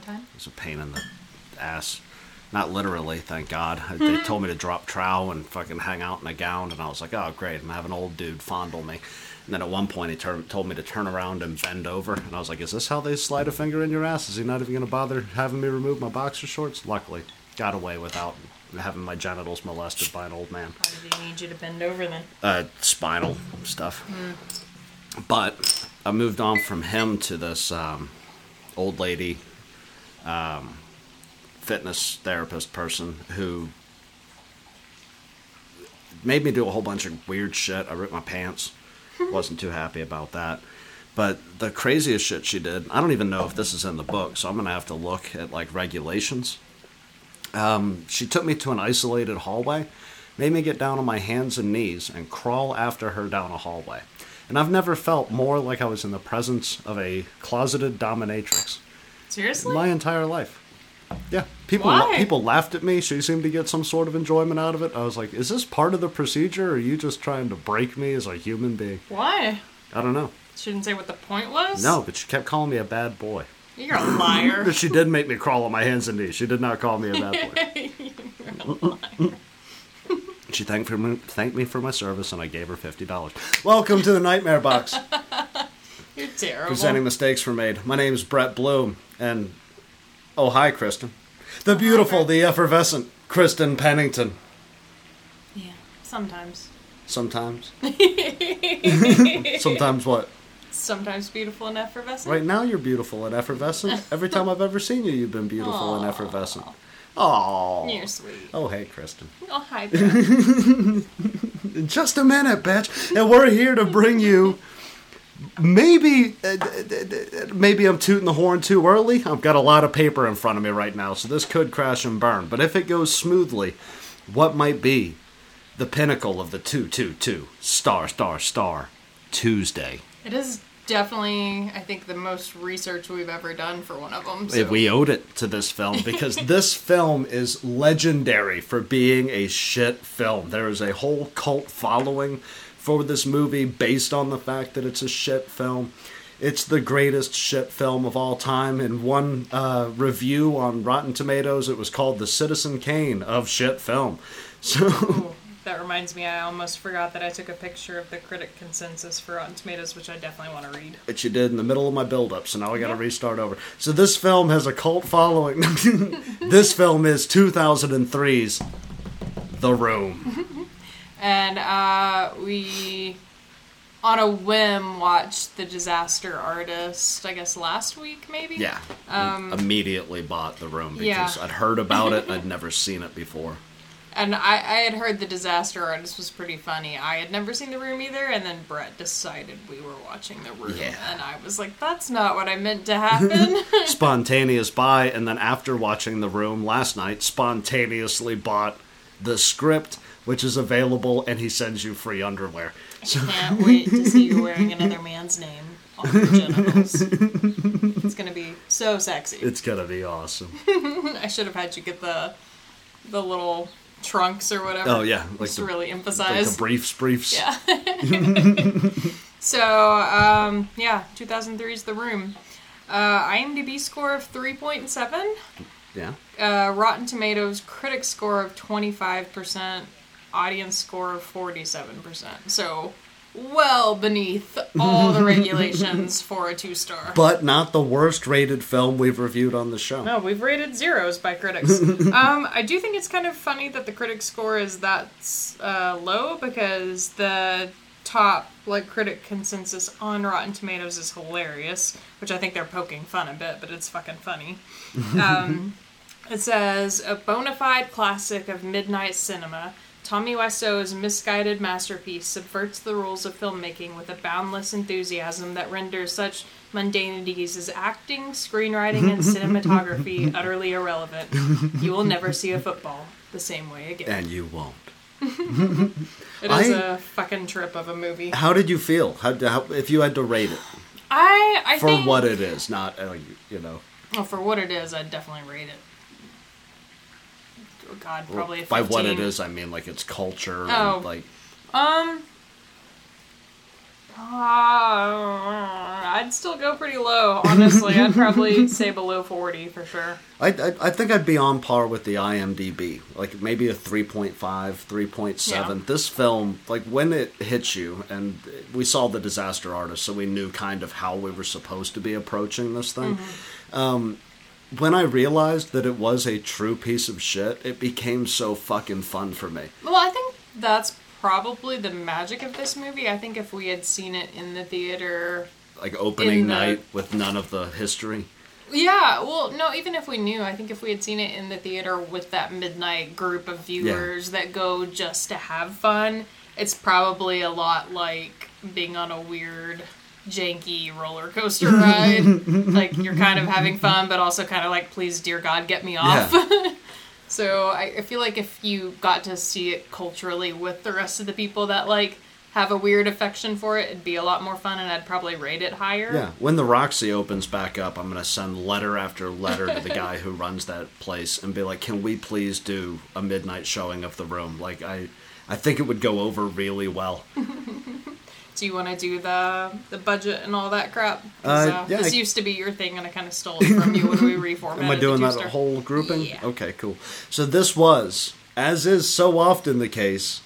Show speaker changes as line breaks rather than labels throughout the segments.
fun time.
It was a pain in the ass. Not literally, thank God. They told me to drop trow and fucking hang out in a gown, and I was like, oh, great. And I have an old dude fondle me. And then at one point, he told me to turn around and bend over. And I was like, is this how they slide a finger in your ass? Is he not even going to bother having me remove my boxer shorts? Luckily, got away without having my genitals molested by an old man
Why did he need you to bend over then?
uh, spinal stuff. But I moved on from him to this um, old lady, um, fitness therapist person who made me do a whole bunch of weird shit. I ripped my pants. Wasn't too happy about that. But the craziest shit she did, I don't even know if this is in the book, so I'm gonna have to look at like regulations. Um, she took me to an isolated hallway, made me get down on my hands and knees and crawl after her down a hallway. And I've never felt more like I was in the presence of a closeted dominatrix
Seriously?
my entire life. Yeah, people
Why?
people laughed at me. She seemed to get some sort of enjoyment out of it. I was like, "Is this part of the procedure, or are you just trying to break me as a human being?"
Why?
I don't know.
Shouldn't say what the point was?
No, but she kept calling me a bad boy.
You're a liar.
But she did make me crawl on my hands and knees. She did not call me a bad boy. she thanked, for me, thanked me for my service, and I gave her fifty dollars. Welcome to the Nightmare Box.
You're terrible.
presenting mistakes were made. My name is Brett Bloom, and oh hi, Kristen, the oh, beautiful, the effervescent Kristen Pennington.
Yeah, sometimes.
Sometimes, sometimes what?
Sometimes beautiful and effervescent.
Right now, you're beautiful and effervescent. Every time I've ever seen you, you've been beautiful and effervescent. Oh,
You're sweet.
oh hey, Kristen.
Oh, hi, Brett.
Just a minute, bitch, and we're here to bring you. Maybe, uh, maybe I'm tooting the horn too early. I've got a lot of paper in front of me right now, so this could crash and burn. But if it goes smoothly, what might be the pinnacle of the two, two, two, star, star, star, Tuesday?
it is definitely, I think, the most research we've ever done for one of them.
If
So.
We owed it to this film because this film is legendary for being a shit film. There is a whole cult following for this movie based on the fact that it's a shit film. It's the greatest shit film of all time. In one uh, review on Rotten Tomatoes, it was called the Citizen Kane of shit film. So
Ooh, that reminds me, I almost forgot that I took a picture of the critic consensus for Rotten Tomatoes, which I definitely want to read.
that you did in the middle of my build up, so now I gotta
Yeah.
restart over. So this film has a cult following. this film is 2003's The Room.
And uh, we, on a whim, watched The Disaster Artist, I guess last week, maybe?
Yeah. Immediately bought The Room because
Um, Yeah.
I'd heard about it, I'd never seen it before.
And I, I had heard The Disaster Artist was pretty funny. I had never seen The Room either, and then Brett decided we were watching The Room.
Yeah.
And I was like, that's not what I meant to happen.
Spontaneous buy, and then after watching The Room last night, spontaneously bought the script, which is available, and he sends you free underwear.
I Can't wait to see you wearing another man's name on your genitals. it's gonna be so sexy.
It's gonna be awesome.
I should have had you get the the little trunks or whatever.
Oh, yeah, like
just
the-
to really
Like
emphasize.
the briefs, briefs.
Yeah. so, um, yeah, 2003's The Room. Uh, IMDb score of 3.7.
Yeah.
Uh, Rotten Tomatoes critic score of 25%. Audience score of 47%. So, well beneath all the regulations for a two star.
But not the worst rated film we've reviewed on the show.
No, we've rated zeros by critics. um, I do think it's kind of funny that the critic score is that uh, low because the top like critic consensus on Rotten Tomatoes is hilarious, which I think they're poking fun a bit, but it's fucking funny. Um, it says a bona fide classic of midnight cinema. Tommy Wiseau's misguided masterpiece subverts the rules of filmmaking with a boundless enthusiasm that renders such mundanities as acting, screenwriting, and cinematography utterly irrelevant. You will never see a football the same way again.
And you won't.
It is
I-
a fucking trip of a movie.
How did you feel? How, how if you had to rate it
I I
for
think
what it is, not uh, you know.
well, for what it is, I'd definitely rate it. God, probably a 15.
by what it is, I mean like its culture
Oh.
and like
Um, Uh, I'd still go pretty low, honestly. I'd probably say below 40 for sure.
I, I, I think I'd be on par with the IMDb, like maybe a 3.5, 3.7.
Yeah.
This film, like when it hits you, and we saw the disaster artist, so we knew kind of how we were supposed to be approaching this thing. Um, when I realized that it was a true piece of shit, it became so fucking fun for me.
Well, I think that's probably the magic of this movie. I think if we had seen it in the theater.
Like opening
the-
night with none of the history.
Yeah, well, no, even if we knew, I think if we had seen it in the theater with that midnight group of viewers that go just to have fun, it's probably a lot like being on a weird, janky roller coaster ride. like, you're kind of having fun, but also kind of like, please, dear God, get me off. So I, I feel like if you got to see it culturally with the rest of the people that like have a weird affection for it, it'd be a lot more fun, and I'd probably rate it higher.
Yeah, when the Roxy opens back up, I'm going to send letter after letter to the guy who runs that place and be like, "Can we please do a midnight showing of the room?" Like I I think it would go over really well.
Do you want to do the the budget and all that crap?
Uh,
uh,
yeah,
This
I-
used to be your thing, and I kind of stole it from you when we reformatted.
Am I doing that whole grouping?
Yeah.
Okay, cool. So this was, as is so often the case,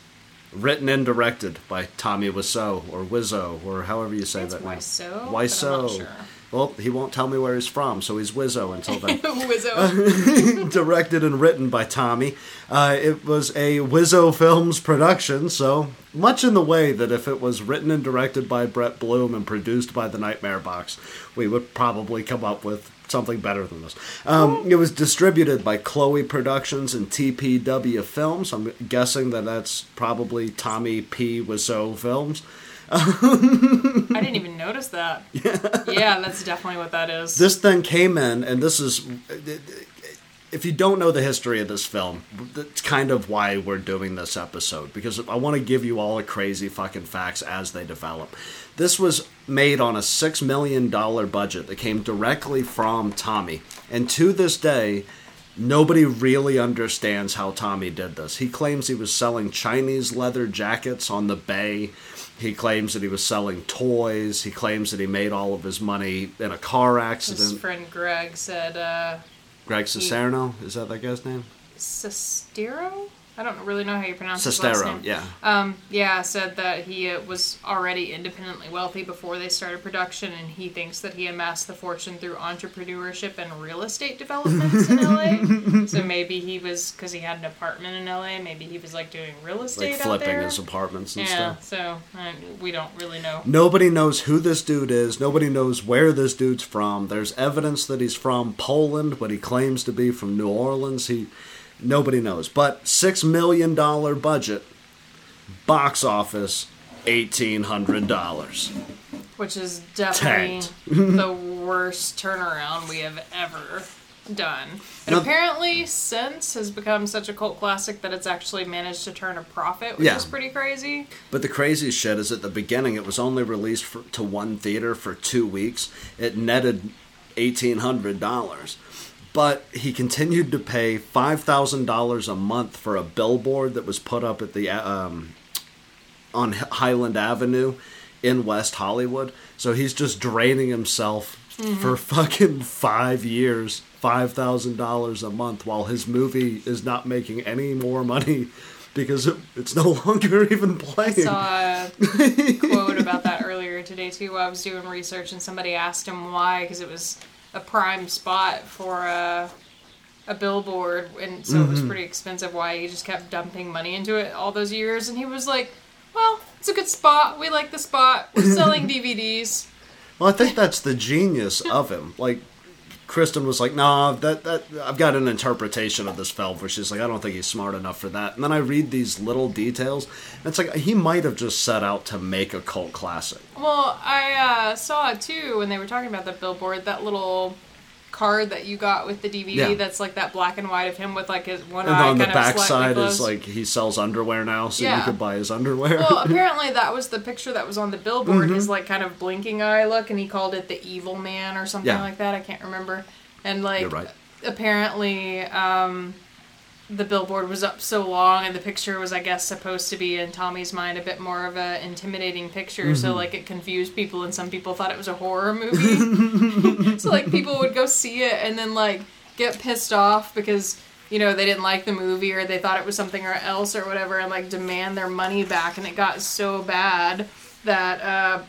written and directed by Tommy Wiseau or Wizzo or however you say
It's
that name.
Wiseau, but I'm
Wiseau. Well, he won't tell me where he's from, so he's Wizzo until then.
Wizzo.
directed and written by Tommy. Uh, it was a Wizzo Films production, so much in the way that if it was written and directed by Brett Bloom and produced by the Nightmare Box, we would probably come up with something better than this. Um, it was distributed by Chloe Productions and TPW Films. I'm guessing that that's probably Tommy P. Wiseau Films.
I didn't even notice that. Yeah. yeah, that's definitely what that is.
this thing came in, and this is. If you don't know the history of this film, that's kind of why we're doing this episode because I want to give you all the crazy fucking facts as they develop. This was made on a $6 million budget that came directly from Tommy. And to this day, nobody really understands how Tommy did this. He claims he was selling Chinese leather jackets on the bay. He claims that he was selling toys. He claims that he made all of his money in a car accident.
His friend Greg said, uh,
Greg Cicerno, is that that guy's name?
Sestero? I don't really know how you pronounce his last name.
yeah.
Um, yeah, said that he uh, was already independently wealthy before they started production, and he thinks that he amassed the fortune through entrepreneurship and real estate developments in LA. so maybe he was because he had an apartment in LA. Maybe he was like doing real estate
Like flipping his apartments and
yeah,
stuff.
so uh, we don't really know.
Nobody knows who this dude is. Nobody knows where this dude's from. There's evidence that he's from Poland, but he claims to be from New Orleans. He nobody knows. But six million dollar budget, box office, eighteen hundred dollars.
Which is definitely the worst turnaround we have ever done. And
Now-
apparently, since has become such a cult classic that it's actually managed to turn a profit, which
Yeah.
is pretty crazy.
But the crazy shit is at the beginning it was only released for, to one theater for two weeks. It netted eighteen hundred dollars. But he continued to pay five thousand dollars a month for a billboard that was put up at the um, on Highland Avenue in West Hollywood. So he's just draining himself for fucking five years, five thousand dollars a month, while his movie is not making any more money because it, it's no longer even playing.
I saw a quote about that earlier today too. While I was doing research, and somebody asked him why, because it was a prime spot for a a billboard, and so it
Mm-hmm.
was pretty expensive. Why he just kept dumping money into it all those years, and he was like, "Well, it's a good spot. We like the spot. We're selling DVDs."
Well, I think that's the genius of him. Like, Kristen was like, "Nah, that that I've got an interpretation of this film where she's like, I don't think he's smart enough for that." And then I read these little details, and it's like he might have just set out to make a cult classic.
Well, I uh, saw too when they were talking about the billboard. That little card that you got with the DVD
Yeah.
that's like that black and white of him with like his one
And
eye
on the back side
closed.
is like he sells underwear now, so you could buy his underwear.
Well, apparently that was the picture that was on the billboard.
Mm-hmm.
His like kind of blinking eye look, and he called it the evil man or something
Yeah.
like that. I can't remember. And like,
right.
apparently, um, the billboard was up so long and the picture was i guess supposed to be in tommy's mind a bit more of a intimidating picture. So like it confused people and some people thought it was a horror movie. So like people would go see it and then like get pissed off because you know they didn't like the movie or they thought it was something or else or whatever and like demand their money back. And it got so bad that uh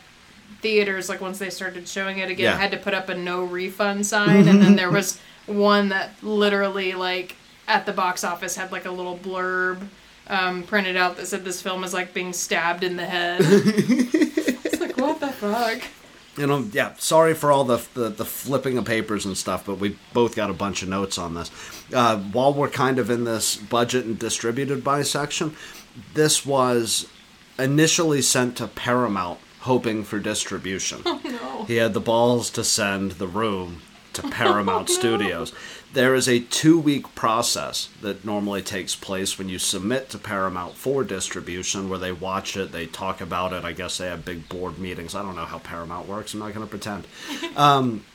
theaters like once they started showing it again
Yeah.
had to put up a no refund sign. And then there was one that literally like at the box office had like a little blurb um, printed out that said this film is like being stabbed in the head it's like what the fuck
you know, yeah. Sorry for all the, the the flipping of papers and stuff, but we both got a bunch of notes on this. Uh, while we're kind of in this budget and distributed by section, this was initially sent to Paramount, hoping for distribution.
no
He had the balls to send the room to Paramount
Oh, no.
There is a two week process that normally takes place when you submit to Paramount for distribution, where they watch it, they talk about it. I guess they have big board meetings. I don't know how Paramount works. I'm not going to pretend. Um,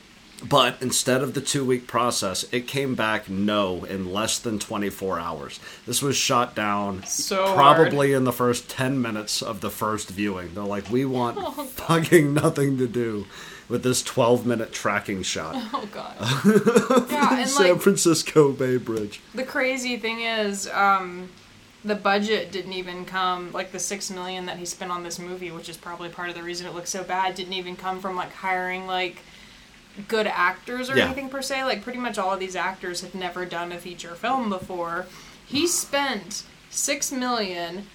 but instead of the two week process, it came back no in less than 24 hours. This was shot down
So
probably in the first 10 minutes of the first viewing. They're like, we want
Oh,
fucking nothing to do with this 12 minute tracking shot.
oh god yeah and
San
like
Francisco Bay Bridge.
the crazy thing is um the budget didn't even come like the six million that he spent on this movie which is probably part of the reason it looks so bad didn't even come from like hiring like good actors or
Yeah.
anything per se like pretty much all of these actors have never done a feature film before he spent six million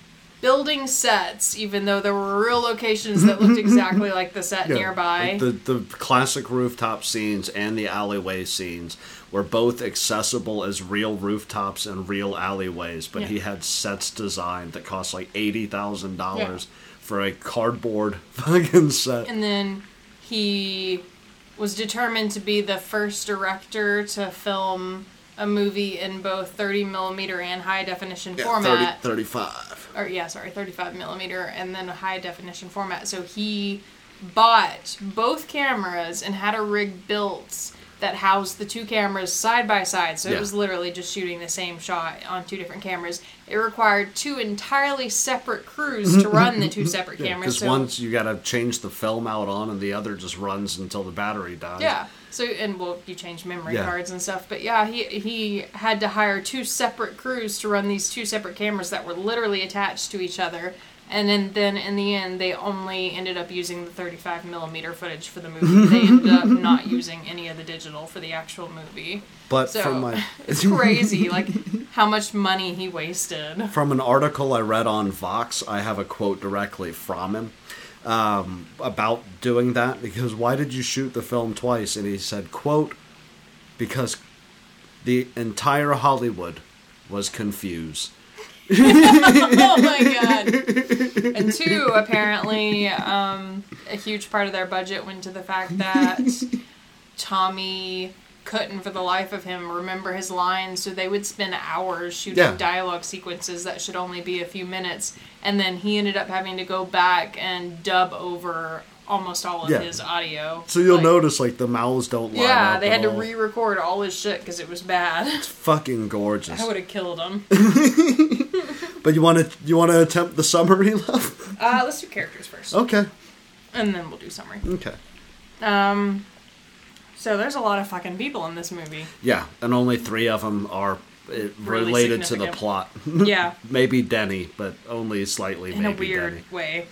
building sets even though there were real locations that looked exactly like the set
Yeah,
nearby
The, the classic rooftop scenes and the alleyway scenes were both accessible as real rooftops and real alleyways, but
Yeah.
he had sets designed that cost like $80,000 for a cardboard fucking set.
And then he was determined to be the first director to film a movie in both 30 millimeter and high definition
Yeah,
format.
30, 35.
Or, yeah, sorry, 35 millimeter and then a high definition format. So he bought both cameras and had a rig built that housed the two cameras side by side. So
Yeah.
it was literally just shooting the same shot on two different cameras. It required two entirely separate crews to run the two separate cameras.
because
so
once you got to change the film out on, and the other just runs until the battery dies.
Yeah. So and well, you change memory
Yeah.
cards and stuff, but yeah, he he had to hire two separate crews to run these two separate cameras that were literally attached to each other. And then, then in the end, they only ended up using the 35 millimeter footage for the movie. They ended up not using any of the digital for the actual movie.
But
So
from my
it's crazy, like how much money he wasted.
from an article I read on Vox, I have a quote directly from him um, about doing that. Because why did you shoot the film twice? And he said, "quote Because the entire Hollywood was confused."
oh my god. And two, apparently, um, a huge part of their budget went to the fact that Tommy couldn't, for the life of him, remember his lines, so they would spend hours shooting
Yeah.
dialogue sequences that should only be a few minutes, and then he ended up having to go back and dub over almost all of
Yeah.
his audio.
So you'll
Like,
notice like the mouths don't line
Yeah, they had to
all.
re-record all his shit because it was bad.
It's fucking gorgeous.
I would have killed him.
But you want to you want to attempt the summary, love?
Uh, let's do characters first,
Okay.
and then we'll do summary.
Okay.
Um, so there's a lot of fucking people in this movie.
Yeah, and only three of them are uh,
Really
related to the plot.
Yeah,
maybe Denny, but only slightly.
in a weird
Denny.
way.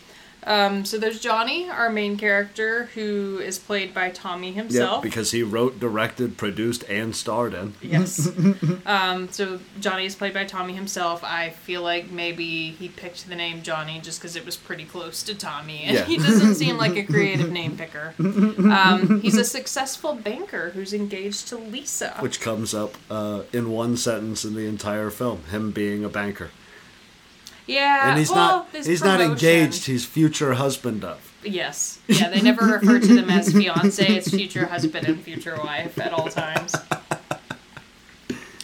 Um, so there's Johnny, our main character, who is played by Tommy
Yeah,
himself.
because he wrote, directed, produced, and starred in.
yes. um, so Johnny is played by Tommy himself. I feel like maybe he picked the name Johnny just because it was pretty close to Tommy, and
Yeah.
he doesn't seem like a creative name picker. Um, he's a successful banker who's engaged to Lisa.
Which comes up uh, in one sentence in the entire film, him being a banker.
Yeah,
And he's
well,
not he's not engaged, he's future husband of.
Yes. Yeah, they never refer to them as fiance. It's future husband and future wife at all times.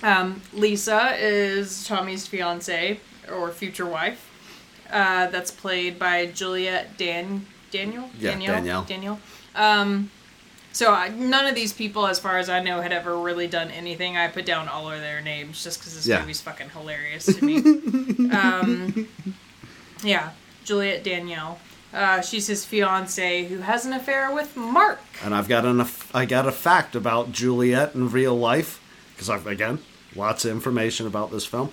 Um, Lisa is Tommy's fiance or future wife. Uh, that's played by Juliet Dan Daniel.
Yeah, Danielle.
Daniel. Um, So I, none of these people, as far as I know, had ever really done anything. I put down all of their names just because this
Yeah.
movie's fucking hilarious to me. um, yeah, Juliet Danielle. Uh, she's his fiance who has an affair with Mark.
And I've got an I got a fact about Juliet in real life because I've again lots of information about this film.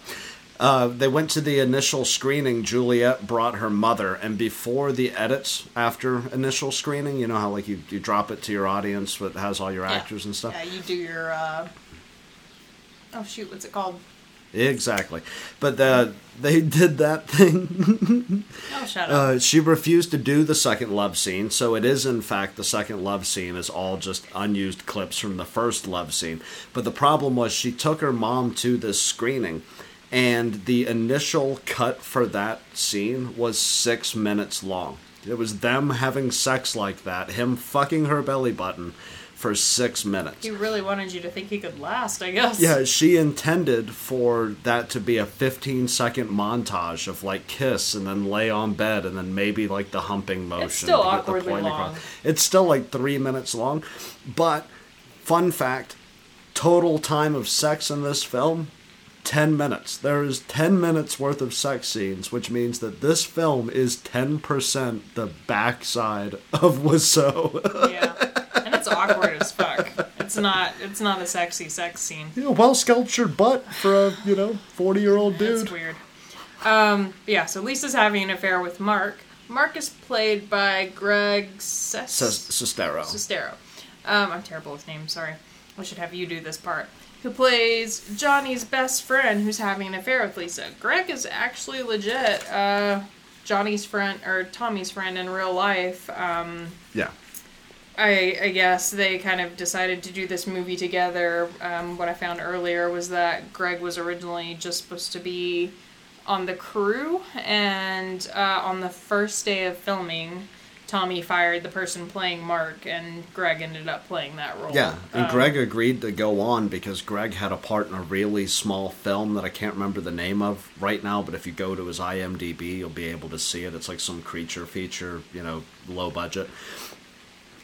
Uh, they went to the initial screening. Juliet brought her mother, and before the edits after initial screening, you know how like you, you drop it to your audience, it has all your
Yeah.
actors and stuff.
Yeah, you do your. Uh... Oh shoot, what's it called?
Exactly, but uh, they did that thing.
Oh, shut up.
Uh, she refused to do the second love scene, so it is in fact the second love scene is all just unused clips from the first love scene. But the problem was she took her mom to this screening, and the initial cut for that scene was six minutes long. It was them having sex like that, him fucking her belly button for six minutes.
he really wanted you to think he could last, I guess.
Yeah, she intended for that to be a 15 second montage of like kiss and then lay on bed and then maybe like the humping motion.
still
get the
awkwardly long.
across. It's still like three minutes long. But, fun fact total time of sex in this film 10 minutes. There is 10 minutes worth of sex scenes, which means that this film is 10% the backside of Wiseau.
yeah. And it's awkward as fuck. It's not. It's not a sexy sex scene.
you know, well sculptured butt for a, you know, 40 year old dude.
It's weird. Um, yeah, so Lisa's having an affair with Mark. Mark is played by Greg Ses-
Sestero.
Sestero. Um, I'm terrible with names, sorry. I should have you do this part. Who plays Johnny's best friend who's having an affair with Lisa. Greg is actually legit uh, Johnny's friend, or Tommy's friend in real life. Um,
Yeah.
I, I guess they kind of decided to do this movie together. Um, what I found earlier was that Greg was originally just supposed to be on the crew, and uh, on the first day of filming, Tommy fired the person playing Mark, and Greg ended up playing that role.
Yeah, and
Um,
Greg agreed to go on because Greg had a part in a really small film that I can't remember the name of right now, but if you go to his IMDb, you'll be able to see it. It's like some creature feature, you know, low budget.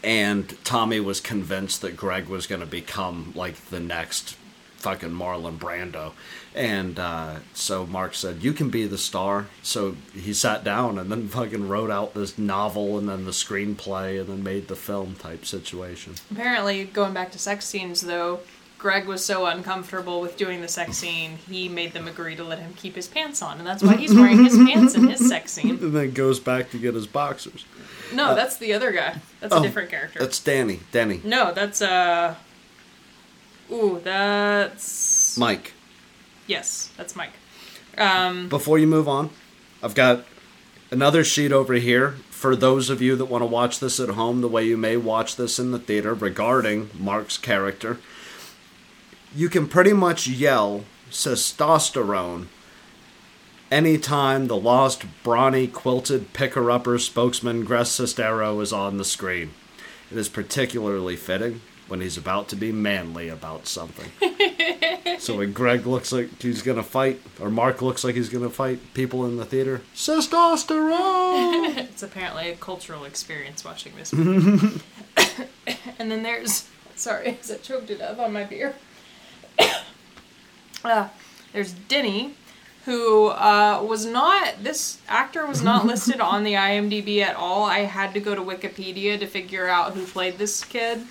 And Tommy was convinced that Greg was going to become like the next fucking Marlon Brando. And uh, so Mark said, You can be the star. So he sat down and then fucking wrote out this novel and then the screenplay and then made the film type situation.
Apparently, going back to sex scenes, though, Greg was so uncomfortable with doing the sex scene, he made them agree to let him keep his pants on, and that's why he's wearing his pants in his sex scene.
and then goes back to get his boxers.
No, that's the other guy. That's
oh,
a different character.
That's Danny. Danny.
No, that's uh. Ooh, that's
Mike.
Yes, that's Mike. Um,
Before you move on, I've got another sheet over here for those of you that want to watch this at home the way you may watch this in the theater regarding Mark's character. You can pretty much yell testosterone anytime the lost brawny quilted picker upper spokesman Greg Sestero is on the screen. It is particularly fitting when he's about to be manly about something. so when Greg looks like he's gonna fight, or Mark looks like he's gonna fight people in the theater, testosterone.
it's apparently a cultural experience watching this movie. and then there's sorry, I choked it up on my beer. uh, there's Denny, who uh, was not this actor was not listed on the IMDb at all. I had to go to Wikipedia to figure out who played this kid.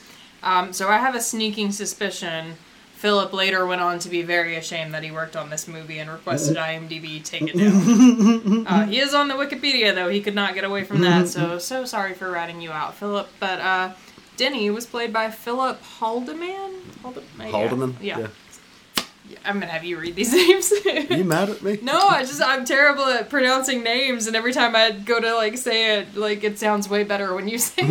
Um, so I have a sneaking suspicion. Philip later went on to be very ashamed that he worked on this movie and requested IMDb take it down. Uh, he is on the Wikipedia though. He could not get away from that. So so sorry for ratting you out, Philip. But uh, Denny was played by Philip Haldeman. Halde- yeah.
Haldeman.
Yeah. I'm gonna have you read these names.
You mad at me?
no, I just I'm terrible at pronouncing names, and every time I go to like say it, like it sounds way better when you say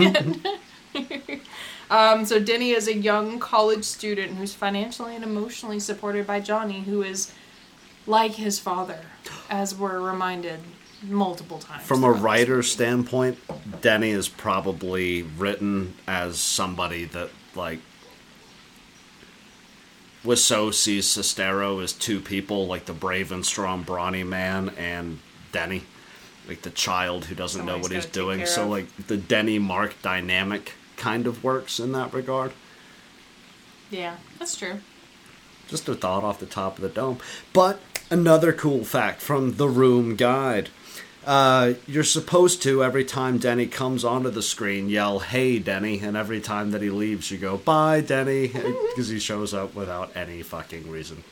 it. Um, so Denny is a young college student who's financially and emotionally supported by Johnny, who is like his father, as we're reminded multiple times.
From a writer's standpoint, Denny is probably written as somebody that like Wiseau sees Sestero as two people, like the brave and strong brawny man and Denny, like the child who doesn't know what he's doing. So
of.
like the Denny Mark dynamic kind of works in that regard.
Yeah, that's true.
Just a thought off the top of the dome. But another cool fact from the Room Guide. Uh, you're supposed to every time Denny comes onto the screen yell "Hey Denny," and every time that he leaves, you go "Bye Denny," because he shows up without any fucking reason.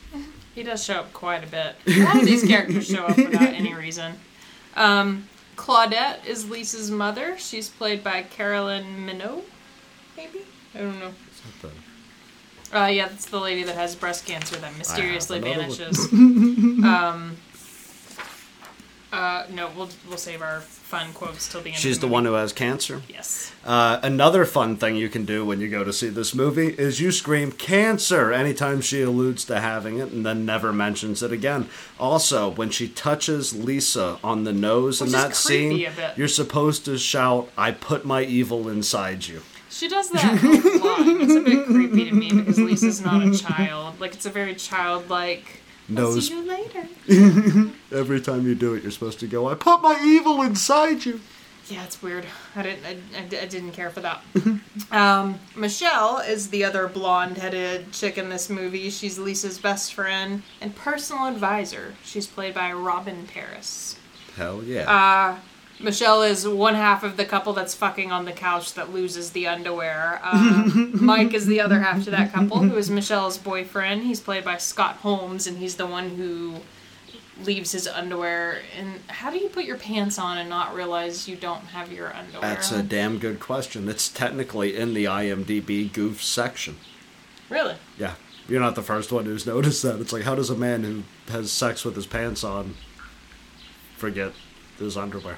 He does show up quite a bit. A lot of these characters show up without any reason. Um, Claudette is Lisa's mother. She's played by Carolyn Minnott, maybe? I don't know. Uh, yeah, that's the lady that has breast cancer that mysteriously vanishes. um, uh, no, we'll we'll save our fun quotes till the end.
She's
of
the
the,
one who has cancer.
Yes.
Uh, another fun thing you can do when you go to see this movie is you scream cancer anytime she alludes to having it and then never mentions it again. Also, when she touches Lisa on the nose in
Which is
that scene, you're supposed to shout, I put my evil inside you.
She does that a lot. It's a bit creepy to me because Lisa's not a child. Like it's a very childlike. I'll see you later.
Every time you do it, you're supposed to go, I put my evil inside you.
Yeah, it's weird. I didn't. I, I, I didn't care for that. um, Michelle is the other blonde-headed chick in this movie. She's Lisa's best friend and personal advisor. She's played by Robyn Paris.
Hell yeah.
Uh, Michelle is one half of the couple that's fucking on the couch that loses the underwear. Uh, Mike is the other half to that couple, who is Michelle's boyfriend. He's played by Scott Holmes, and he's the one who leaves his underwear. And how do you put your pants on and not realize you don't have your underwear?
That's a damn good question. It's technically in the IMDb goof section.
really.
Yeah. You're not the first one who's noticed that. It's like, how does a man who has sex with his pants on forget his underwear?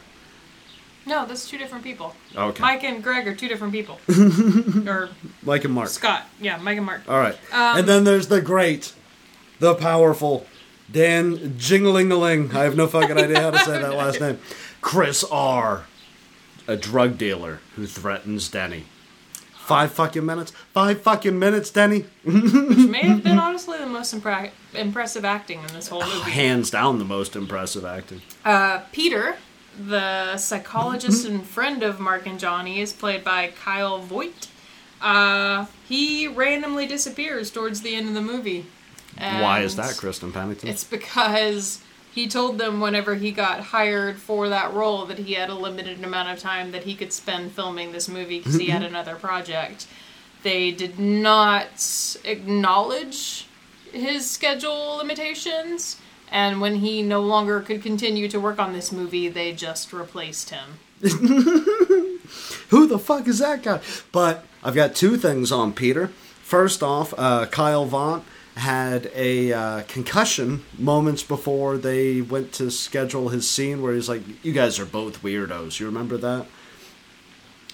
No, that's two different people.
Okay.
Mike and Greg are two different people. or
Mike and Mark.
Scott. Yeah, Mike and Mark.
All right.
Um,
and then there's the great, the powerful Dan Jinglingaling. I have no fucking idea how to say that last name. Chris R. A drug dealer who threatens Denny. Five fucking minutes? Five fucking minutes, Denny?
Which may have been honestly the most impra- impressive acting in this whole movie.
Hands down the most impressive acting.
Uh, Peter, the psychologist and friend of Mark and Johnny, is played by Kyle Vogt. Uh, he randomly disappears towards the end of the movie.
Why is that, Kristen Pennington?
It's because he told them whenever he got hired for that role that he had a limited amount of time that he could spend filming this movie because he had another project. They did not acknowledge his schedule limitations, and when he no longer could continue to work on this movie, they just replaced him.
Who the fuck is that guy? But I've got two things on Peter. First off, uh, Kyle Vaughn had a uh, concussion moments before they went to schedule his scene where he's like, You guys are both weirdos. You remember that?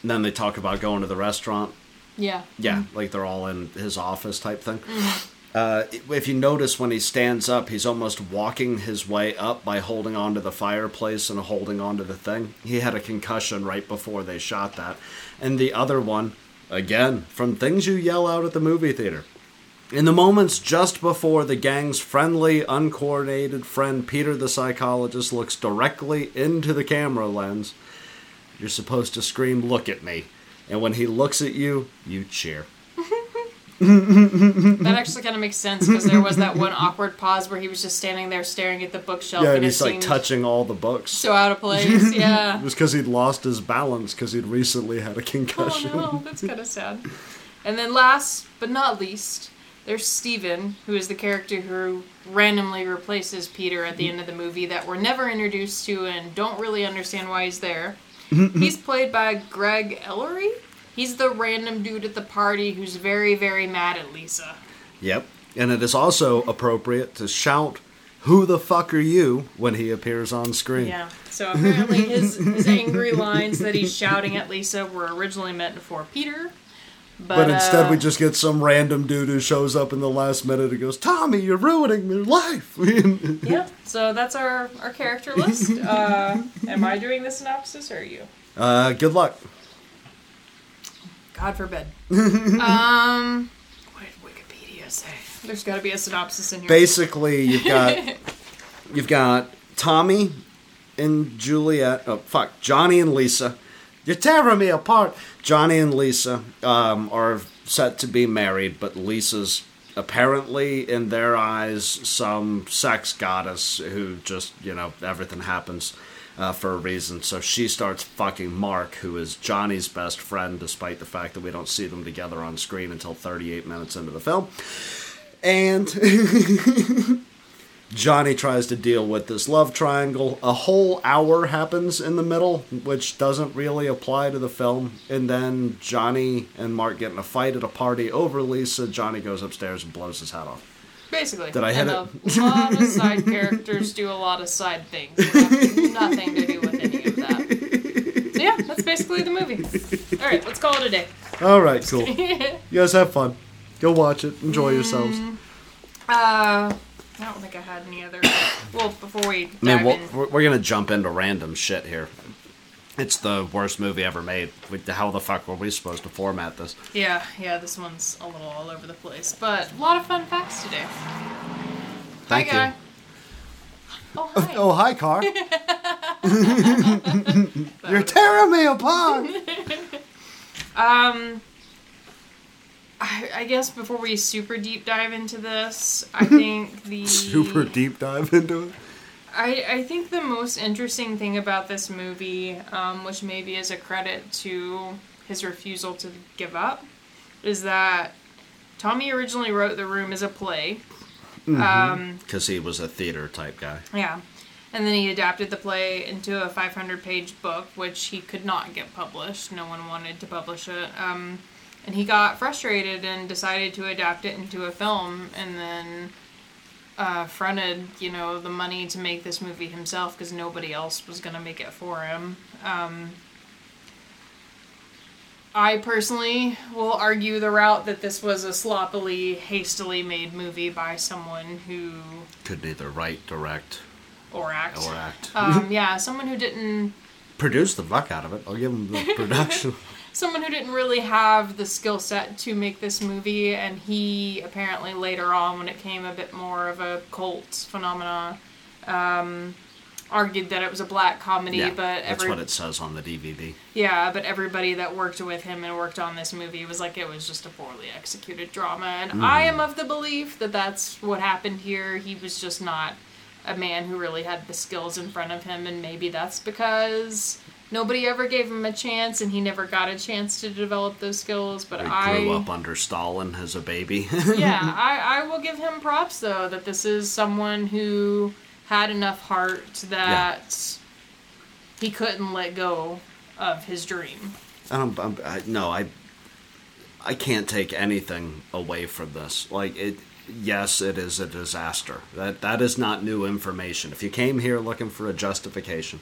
And then they talk about going to the restaurant.
Yeah.
Yeah, like they're all in his office type thing. Uh, if you notice when he stands up, he's almost walking his way up by holding onto the fireplace and holding onto the thing. He had a concussion right before they shot that. And the other one, again, from things you yell out at the movie theater. In the moments just before the gang's friendly, uncoordinated friend Peter the psychologist looks directly into the camera lens, you're supposed to scream, Look at me. And when he looks at you, you cheer.
That actually kind of makes sense because there was that one awkward pause where he was just standing there staring at the bookshelf
Yeah,
and
he's like touching all the books.
so out of place. Yeah.
It was because he'd lost his balance because he'd recently had a concussion.
Oh no, that's kind of sad. And then last but not least, there's Steven, who is the character who randomly replaces Peter at the end of the movie that we're never introduced to and don't really understand why he's there. he's played by Greg Ellery. He's the random dude at the party who's very, very mad at Lisa.
Yep. And it is also appropriate to shout, Who the fuck are you? when he appears on screen.
Yeah. So apparently his, his angry lines that he's shouting at Lisa were originally meant for Peter. But,
But instead,
uh,
we just get some random dude who shows up in the last minute and goes, Tommy, you're ruining my life.
Yep. So that's our, our character list. Uh, am I doing the synopsis or are you?
uh, good luck.
God forbid. um, what did Wikipedia say? There's got to be a synopsis in here.
Basically, you've got you've got Tommy and Juliet. Oh fuck, Johnny and Lisa. You're tearing me apart. Johnny and Lisa um, are set to be married, but Lisa's apparently, in their eyes, some sex goddess who just, you know, everything happens uh, for a reason. So she starts fucking Mark, who is Johnny's best friend, despite the fact that we don't see them together on screen until 38 minutes into the film. And Johnny tries to deal with this love triangle. A whole hour happens in the middle, which doesn't really apply to the film. And then Johnny and Mark get in a fight at a party over Lisa. Johnny goes upstairs and blows his head off.
Basically.
Did I hit
and
it?
A lot of side characters do a lot of side things. nothing to do with any of that. So yeah, that's basically the movie. All right, let's call it a day.
All right, cool. You guys have fun. Go watch it. Enjoy yourselves.
Uh, I don't think I had any other. Well, before we
I
dive
mean, we'll, we're, we're gonna jump into random shit here. It's the worst movie ever made. We- How the fuck were we supposed to format this?
yeah, yeah, this one's a little all over the place, but a lot of fun facts today.
Thank
hi,
you.
guy. Oh, hi.
Oh, hi, car. You're tearing me apart.
Um, I, I guess before we super deep dive into this, I think the
Super deep dive into it.
I, I think the most interesting thing about this movie, um, which maybe is a credit to his refusal to give up, is that Tommy originally wrote The Room as a play. Um,
Because he was a theater type guy.
yeah. And then he adapted the play into a 500 page book, which he could not get published. No one wanted to publish it. Um, and he got frustrated and decided to adapt it into a film and then uh, fronted, you know, the money to make this movie himself because nobody else was going to make it for him. Um, I personally will argue the route that this was a sloppily, hastily made movie by someone who
Could neither write, direct,
or act.
or act.
Um, yeah, someone who didn't,
Produce the fuck out of it. I'll give him the production.
Someone who didn't really have the skill set to make this movie, and he apparently later on, when it came a bit more of a cult phenomena, um, argued that it was a black comedy.
yeah,
but
that's what it says on the DVD.
yeah, but everybody that worked with him and worked on this movie was like it was just a poorly executed drama, and I am of the belief that that's what happened here. He was just not a man who really had the skills in front of him, and maybe that's because nobody ever gave him a chance, and he never got a chance to develop those skills. But
He
I
grew up under Stalin as a baby.
yeah, I, I will give him props though that this is someone who had enough heart that he couldn't let go of his dream.
I don't. I'm, I, no, I. I can't take anything away from this. Like it. Yes, it is a disaster. That that is not new information. If you came here looking for a justification,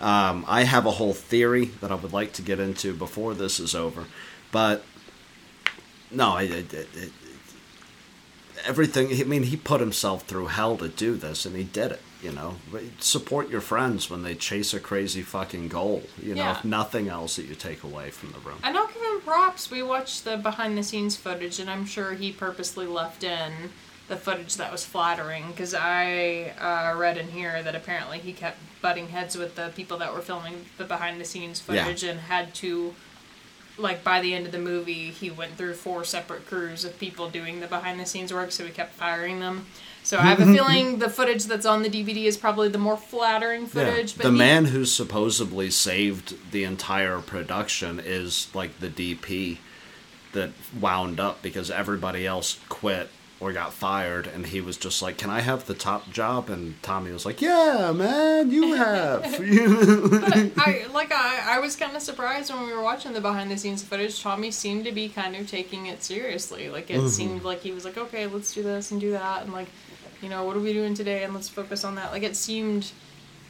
um, I have a whole theory that I would like to get into before this is over. But no, I, everything. I mean, he put himself through hell to do this, and he did it. You know, support your friends when they chase a crazy fucking goal. You know,
Yeah.
nothing else that you take away from the room.
And I'll give him props. We watched the behind the scenes footage, and I'm sure he purposely left in the footage that was flattering because I uh, read in here that apparently he kept butting heads with the people that were filming the behind the scenes
Yeah.
footage and had to. Like by the end of the movie, he went through four separate crews of people doing the behind the scenes work, so he kept firing them. So I have a feeling the footage that's on the DVD is probably the more flattering footage. But
the
he-
man who supposedly saved the entire production is like the DP that wound up because everybody else quit or got fired, and he was just like, "Can I have the top job?" And Tommy was like, "Yeah, man, you have."
I like I, I was kind of surprised when we were watching the behind the scenes footage. Tommy seemed to be kind of taking it seriously. Like it
Mm-hmm.
seemed like he was like, okay, let's do this and do that, and like, you know, what are we doing today? And let's focus on that. Like it seemed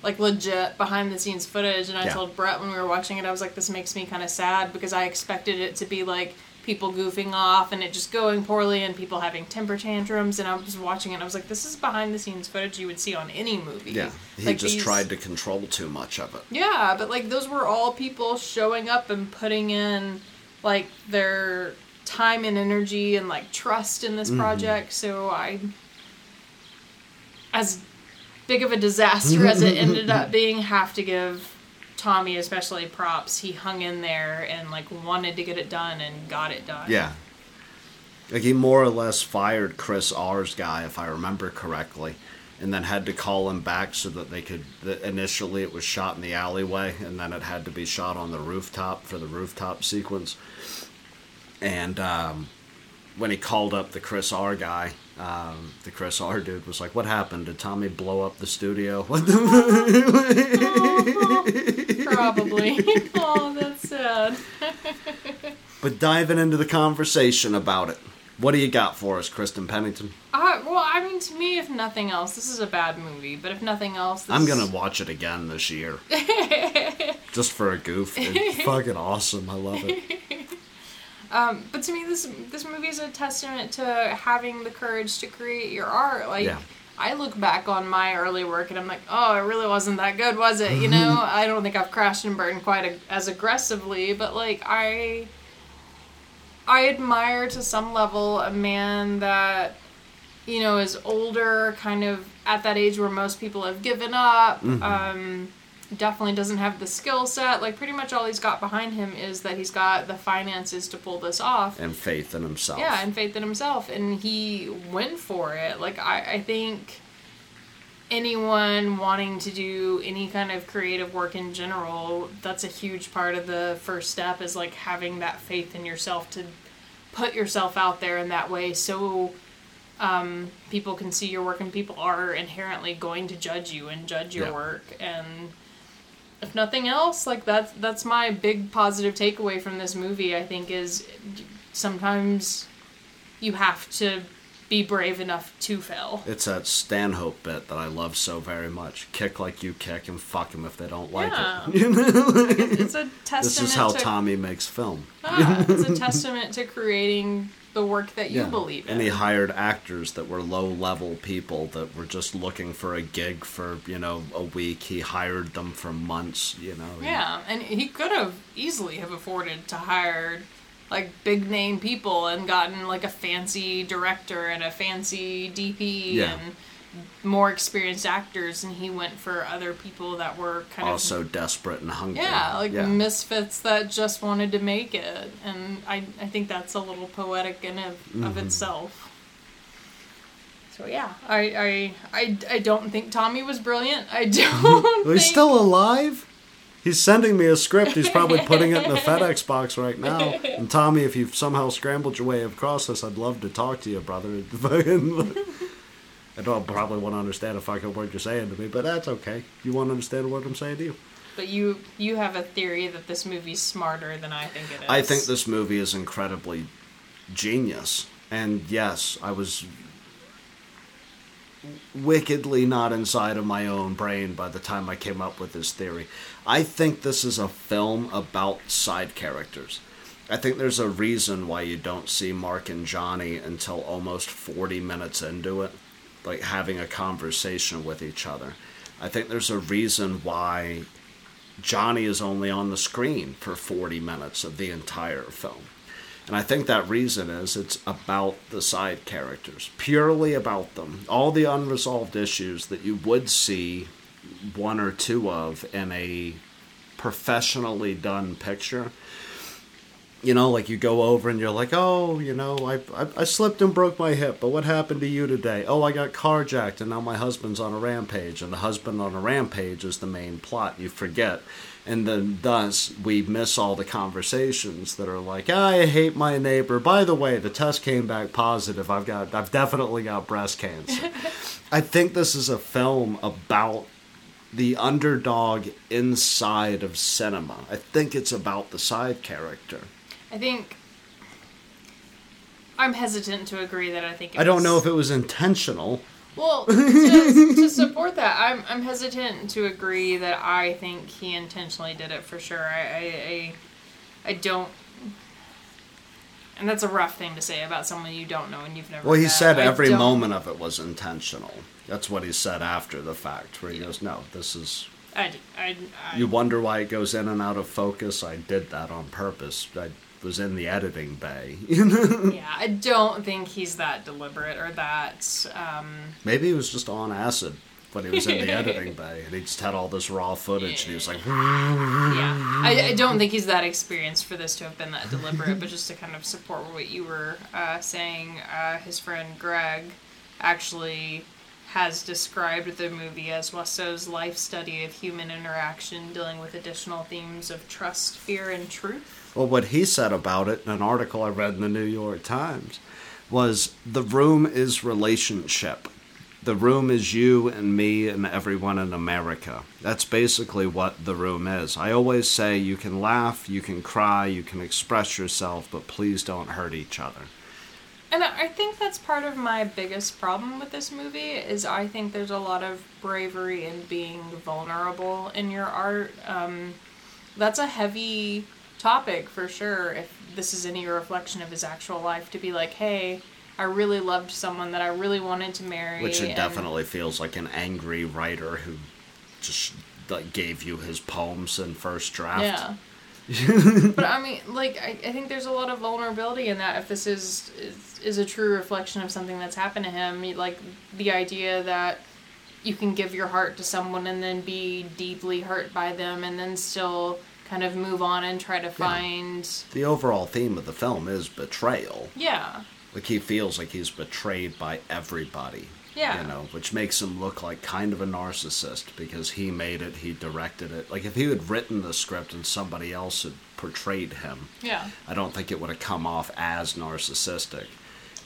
like legit behind the scenes footage. And I
Yeah.
told Brett when we were watching it, I was like, this makes me kind of sad because I expected it to be like people goofing off and it just going poorly and people having temper tantrums. And I was watching it, and I was like, this is behind the scenes footage you would see on any movie.
yeah, he
Like,
just
these-
tried to control too much of it.
yeah, but like those were all people showing up and putting in like their time and energy and like trust in this mm-hmm. project. So I as big of a disaster as it ended up being, have to give Tommy, especially props, he hung in there and like wanted to get it done and got it done.
Yeah. Like he more or less fired Chris R's guy, if I remember correctly, and then had to call him back so that they could. That initially, it was shot in the alleyway, and then it had to be shot on the rooftop for the rooftop sequence. And um, when he called up the Chris R guy, um, the Chris R dude was like, "What happened? Did Tommy blow up the studio?" What the?
Probably. oh, that's sad.
but diving into the conversation about it, what do you got for us, Kristen Pennington?
Uh, well, I mean, to me, if nothing else, this is a bad movie. But if nothing else, this
I'm gonna watch it again this year, just for a goof. It's fucking awesome. I love it.
Um, but to me, this this movie is a testament to having the courage to create your art. Like,
Yeah.
I look back on my early work and I'm like, oh, it really wasn't that good, was it? You know, I don't think I've crashed and burned quite a, as aggressively, but like I, I admire to some level a man that, you know, is older, kind of at that age where most people have given up. Um, definitely doesn't have the skill set. Like pretty much all he's got behind him is that he's got the finances to pull this off.
And faith in himself.
Yeah, and faith in himself, and he went for it. Like I, I think anyone wanting to do any kind of creative work in general, that's a huge part of the first step is like having that faith in yourself to put yourself out there in that way so um, people can see your work and people are inherently going to judge you and judge your
Yeah.
work and if nothing else like that's that's my big positive takeaway from this movie i think is sometimes you have to be brave enough to fail
It's that Stanhope bit that I love so very much. Kick like you kick and fuck them if they don't like
Yeah.
it. You know?
it's a testament
this is how
to,
Tommy makes film.
Ah, it's a testament to creating the work that you
Yeah.
believe in
And he hired actors that were low level people that were just looking for a gig for, you know, a week. He hired them for months, you know.
yeah and he could have easily have afforded to hire like big name people and gotten like a fancy director and a fancy dp
Yeah.
and more experienced actors and he went for other people that were kind of
Also desperate and hungry.
Yeah, like
yeah.
misfits that just wanted to make it, and I I think that's a little poetic in of,
Mm-hmm.
of itself. So yeah, I, I I I don't think Tommy was brilliant. I don't.
Well,
think...
he's still alive. He's sending me a script. He's probably putting it in the FedEx box right now. And Tommy, if you've somehow scrambled your way across this, I'd love to talk to you, brother. I don't probably want to understand a fucking word you're saying to me, but that's okay. You want to understand what I'm saying to you?
But you you have a theory that this movie's smarter than I think it is.
I think this movie is incredibly genius. And yes, I was wickedly not inside of my own brain by the time I came up with this theory. I think this is a film about side characters. I think there's a reason why you don't see Mark and Johnny until almost 40 minutes into it, like having a conversation with each other. I think there's a reason why Johnny is only on the screen for 40 minutes of the entire film. And I think that reason is it's about the side characters, purely about them. All the unresolved issues that you would see one or two of in a professionally done picture. You know, like you go over and you're like, oh, you know, I, I, I slipped and broke my hip, but what happened to you today? Oh, I got carjacked and now my husband's on a rampage, and the husband on a rampage is the main plot. You forget. And then thus we miss all the conversations that are like, I hate my neighbor. By the way, the test came back positive. I've got I've definitely got breast cancer. I think this is a film about the underdog inside of cinema. I think it's about the side character.
I think I'm hesitant to agree that I think. It
I don't
was-
know if it was intentional.
Well, to, to support that, I'm I'm hesitant to agree that I think he intentionally did it for sure. I I, I, I don't. And that's a rough thing to say about someone you don't know and you've never.
Well, he
met.
said every moment of it was intentional. That's what he said after the fact, where he goes, "No, this is."
I, I, I,
You wonder why it goes in and out of focus. I did that on purpose. I was in the editing bay.
yeah, I don't think he's that deliberate or that. Um,
Maybe he was just on acid. when he was in the editing bay, and he just had all this raw footage, and he was like,
yeah, I, I don't think he's that experienced for this to have been that deliberate, but just to kind of support what you were uh, saying, uh, his friend Greg actually has described the movie as Wiseau's life study of human interaction, dealing with additional themes of trust, fear, and truth.
Well, what he said about it in an article I read in the New York Times was the room is relationship. The room is you and me and everyone in America. That's basically what the room is. I always say you can laugh, you can cry, you can express yourself, but please don't hurt each other.
And I think that's part of my biggest problem with this movie is I think there's a lot of bravery in being vulnerable in your art. Um, that's a heavy topic for sure. If this is any reflection of his actual life, to be like, hey, I really loved someone that I really wanted to marry,
Which it definitely feels like an angry writer who just like gave you his poems in first draft.
Yeah. but I mean, like, I, I think there's a lot of vulnerability in that. If this is, is is a true reflection of something that's happened to him, like the idea that you can give your heart to someone and then be deeply hurt by them, and then still kind of move on and try to find,
The overall theme of the film is betrayal.
yeah,
Like he feels like he's betrayed by everybody.
Yeah.
You know, which makes him look like kind of a narcissist because he made it, he directed it. Like if he had written the script and somebody else had portrayed him,
yeah,
I don't think it would have come off as narcissistic.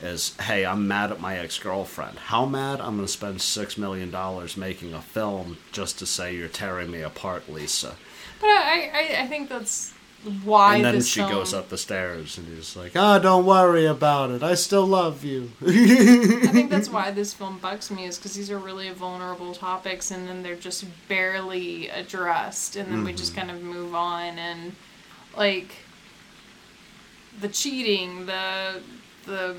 As hey, I'm mad at my ex girlfriend. How mad? I'm going to spend six million dollars making a film just to say you're tearing me apart, Lisa.
I, I, I think that's why
and then she
film,
goes up the stairs and he's like, "Ah, don't worry about it. I still love you."
I think that's why this film bugs me is because these are really vulnerable topics and then they're just barely addressed and then we just kind of move on and like the cheating, the the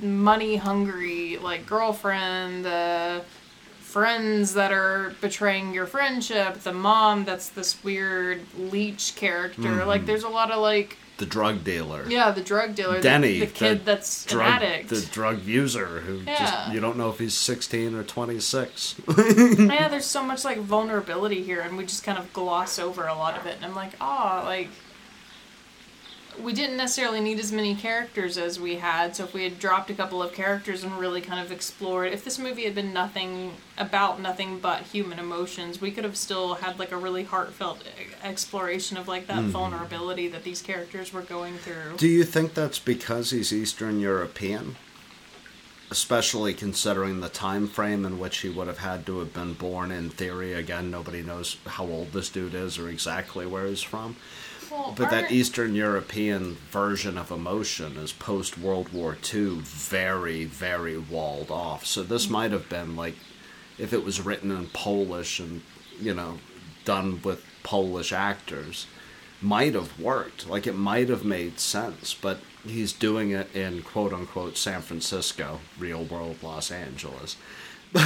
money hungry like girlfriend, the friends that are betraying your friendship, the mom that's this weird leech character. Mm-hmm. Like there's a lot of like
the drug dealer.
yeah, the drug dealer,
Denny,
the, kid that's
drug,
an addict.
the drug user who
Yeah.
just you don't know if he's 16 or 26.
yeah, there's so much like vulnerability here, and we just kind of gloss over a lot of it. And I'm like, oh, like we didn't necessarily need as many characters as we had. So if we had dropped a couple of characters and really kind of explored, if this movie had been nothing about nothing but human emotions, we could have still had like a really heartfelt exploration of like that mm-hmm. vulnerability that these characters were going through.
Do you think that's because he's Eastern European? Especially considering the time frame in which he would have had to have been born in theory. Again, nobody knows how old this dude is or exactly where he's from.
Well,
But that Eastern European version of emotion is post World War II very, very walled off. So this mm-hmm. might have been like if it was written in Polish and, you know, done with Polish actors, might have worked. Like it might have made sense. But he's doing it in quote unquote San Francisco, real world Los Angeles.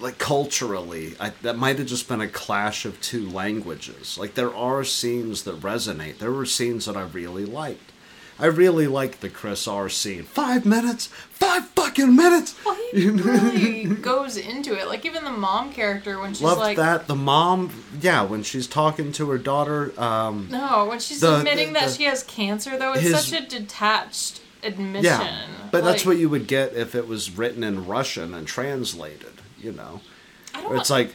like culturally, I, that might have just been a clash of two languages. Like there are scenes that resonate. There were scenes that I really liked. I really liked the Chris R scene. Five minutes, five fucking minutes.
Well, he really goes into it. Like even the mom character when she's
Loved
like,
that. The mom, yeah, when she's talking to her daughter, um,
No, when she's
The-
admitting
the-
that
the-
she has cancer, though, it's
his-
such a detached admission.
yeah, but that's what you would get if it was written in Russian and translated. You know,
I don't.
it's like,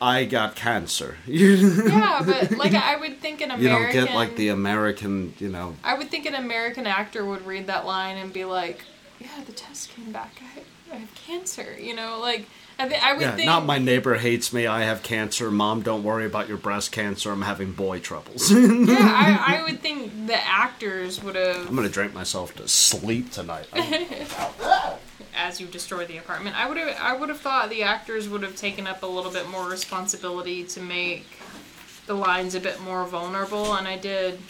I got cancer.
yeah, but like I would think an
You
American.
don't get like the American, you know,
I would think an American actor would read that line and be like, "Yeah, the test came back. I, I have cancer." You know, like I, th- I would
Yeah,
think.
not my neighbor hates me. I have cancer. Mom, don't worry about your breast cancer. I'm having boy troubles.
Yeah, I, I would think the actors would have.
I'm gonna drink myself to sleep tonight.
As you destroy the apartment. I would have I would have thought the actors would have taken up a little bit more responsibility to make the lines a bit more vulnerable, and I did.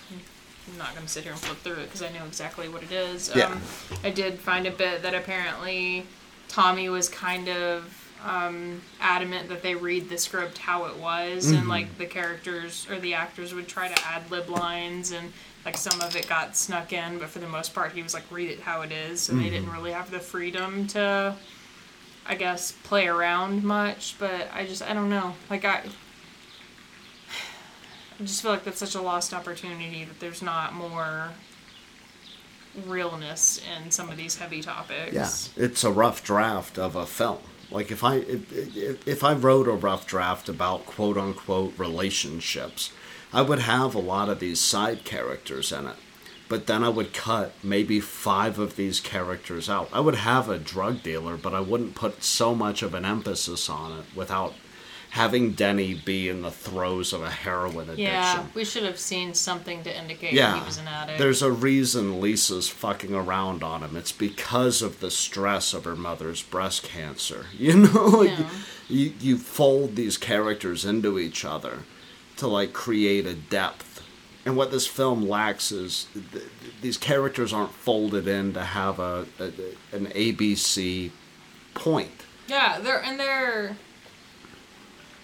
I'm not going to sit here and flip through it because I know exactly what it is.
Yeah.
Um, I did find a bit that apparently Tommy was kind of um, adamant that they read the script how it was, and like the characters or the actors would try to ad lib lines and like some of it got snuck in, but for the most part, he was like, read it how it is, and they
Mm-hmm.
didn't really have the freedom to, I guess, play around much. But I just, I don't know. Like I, I just feel like that's such a lost opportunity that there's not more realness in some of these heavy topics.
Yeah, it's a rough draft of a film. Like if I if, if, if I wrote a rough draft about quote unquote relationships, I would have a lot of these side characters in it. But then I would cut maybe five of these characters out. I would have a drug dealer, but I wouldn't put so much of an emphasis on it without having Denny be in the throes of a heroin addiction.
Yeah, we should have seen something to indicate
Yeah,
he was an addict.
there's a reason Lisa's fucking around on him. It's because of the stress of her mother's breast cancer. You know,
Yeah.
you you fold these characters into each other to like create a depth. And what this film lacks is th- these characters aren't folded in to have a, a an ABC point.
Yeah, they're and their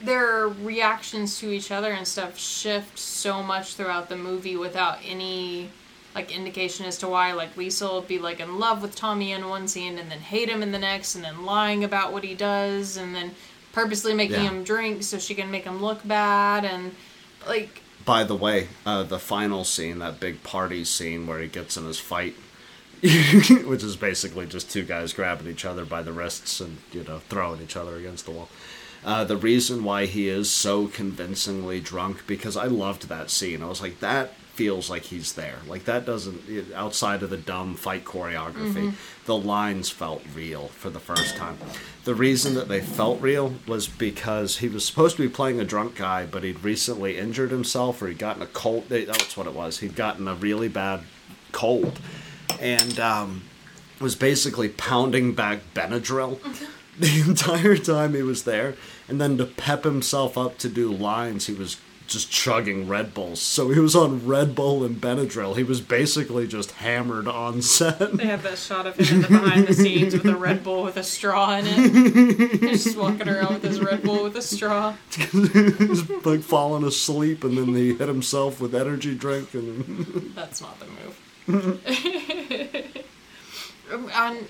their reactions to each other and stuff shift so much throughout the movie without any like indication as to why. Like Lisa will be like in love with Tommy in one scene and then hate him in the next, and then lying about what he does, and then purposely making
Yeah.
him drink so she can make him look bad, and like
By the way, uh, the final scene, that big party scene where he gets in his fight, which is basically just two guys grabbing each other by the wrists and you know throwing each other against the wall. Uh, the reason why he is so convincingly drunk because I loved that scene. I was like, that feels like he's there. Like that doesn't outside of the dumb fight choreography. Mm-hmm. The lines felt real for the first time. The reason that they felt real was because he was supposed to be playing a drunk guy, but he'd recently injured himself or he'd gotten a cold. Eh, That's what it was. He'd gotten a really bad cold, and um, was basically pounding back Benadryl mm-hmm. the entire time he was there. And then to pep himself up to do lines, he was just chugging Red Bulls. So he was on Red Bull and Benadryl. He was basically just hammered on set.
they have that shot of him in the behind the scenes with a Red Bull with a straw in it. He's just walking around with his Red Bull with a straw.
He's like falling asleep, and then he hit himself with energy drink. And
That's not the move. Um, and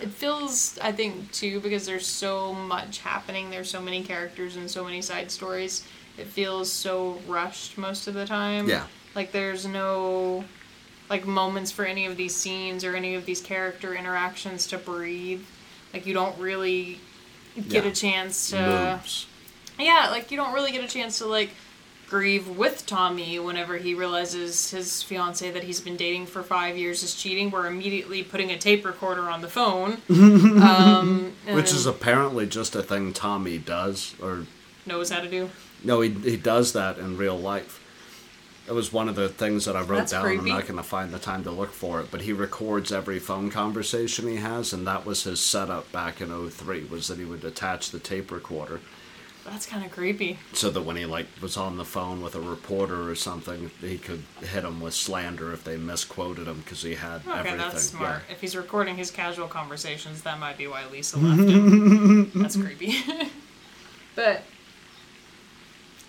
it feels, I think, too, because there's so much happening. There's so many characters and so many side stories. It feels so rushed most of the time.
Yeah.
Like there's no like moments for any of these scenes or any of these character interactions to breathe. Like you don't really get
Yeah.
a chance to
moves.
yeah, like you don't really get a chance to like grieve with Tommy whenever he realizes his fiance that he's been dating for five years is cheating. We're immediately putting a tape recorder on the phone, um,
Which is apparently just a thing Tommy does, or
knows how to do.
No, he he does that in real life. It was one of the things that I wrote
That's
down.
creepy.
I'm not going to find the time to look for it, but he records every phone conversation he has, and that was his setup back in 03, was that he would attach the tape recorder
That's kind of creepy.
so that when he like was on the phone with a reporter or something, he could hit him with slander if they misquoted him because he had
Okay,
everything.
that's smart.
Yeah.
If he's recording his casual conversations, that might be why Lisa left him. that's creepy. but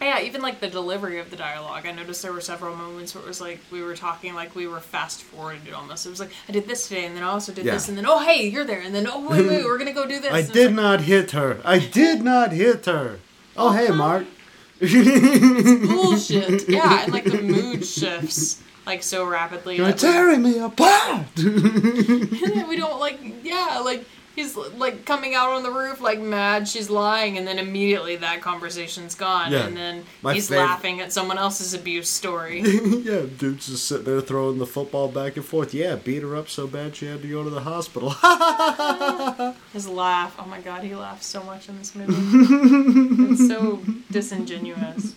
yeah, even like the delivery of the dialogue, I noticed there were several moments where it was like we were talking like we were fast forwarded almost. It was like I did this today, and then I also did
Yeah.
this, and then oh hey, you're there, and then oh wait wait, we're gonna go do this.
I did
like,
not hit her. I did not hit her. Oh, hey, uh-huh. Mark.
bullshit. yeah, and like the mood shifts like so rapidly.
You're tearing me apart.
we don't like yeah like he's like coming out on the roof like mad she's lying and then immediately that conversation's gone
Yeah.
and then
My
he's
fav-
laughing at someone else's abuse story
yeah, dude's just sitting there throwing the football back and forth. Yeah, beat her up so bad she had to go to the hospital.
his laugh oh my god he laughs so much in this movie it's so disingenuous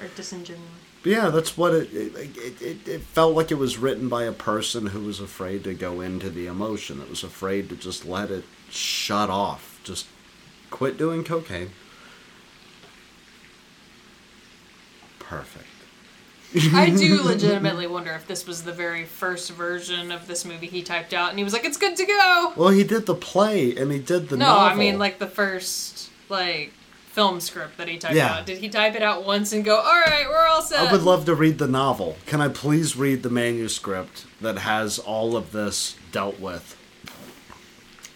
or disingenuous
But yeah, that's what it it, it it felt like it was written by a person who was afraid to go into the emotion, that was afraid to just let it shut off, just quit doing cocaine. Perfect.
i do legitimately wonder if this was the very first version of this movie he typed out and he was like it's good to go
Well, he did the play and he did the
no
novel.
i mean like the first like film script that he typed
Yeah.
out? Did he type it out once and go, "All right, we're all set"?
I would love to read the novel. Can I please read the manuscript that has all of this dealt with?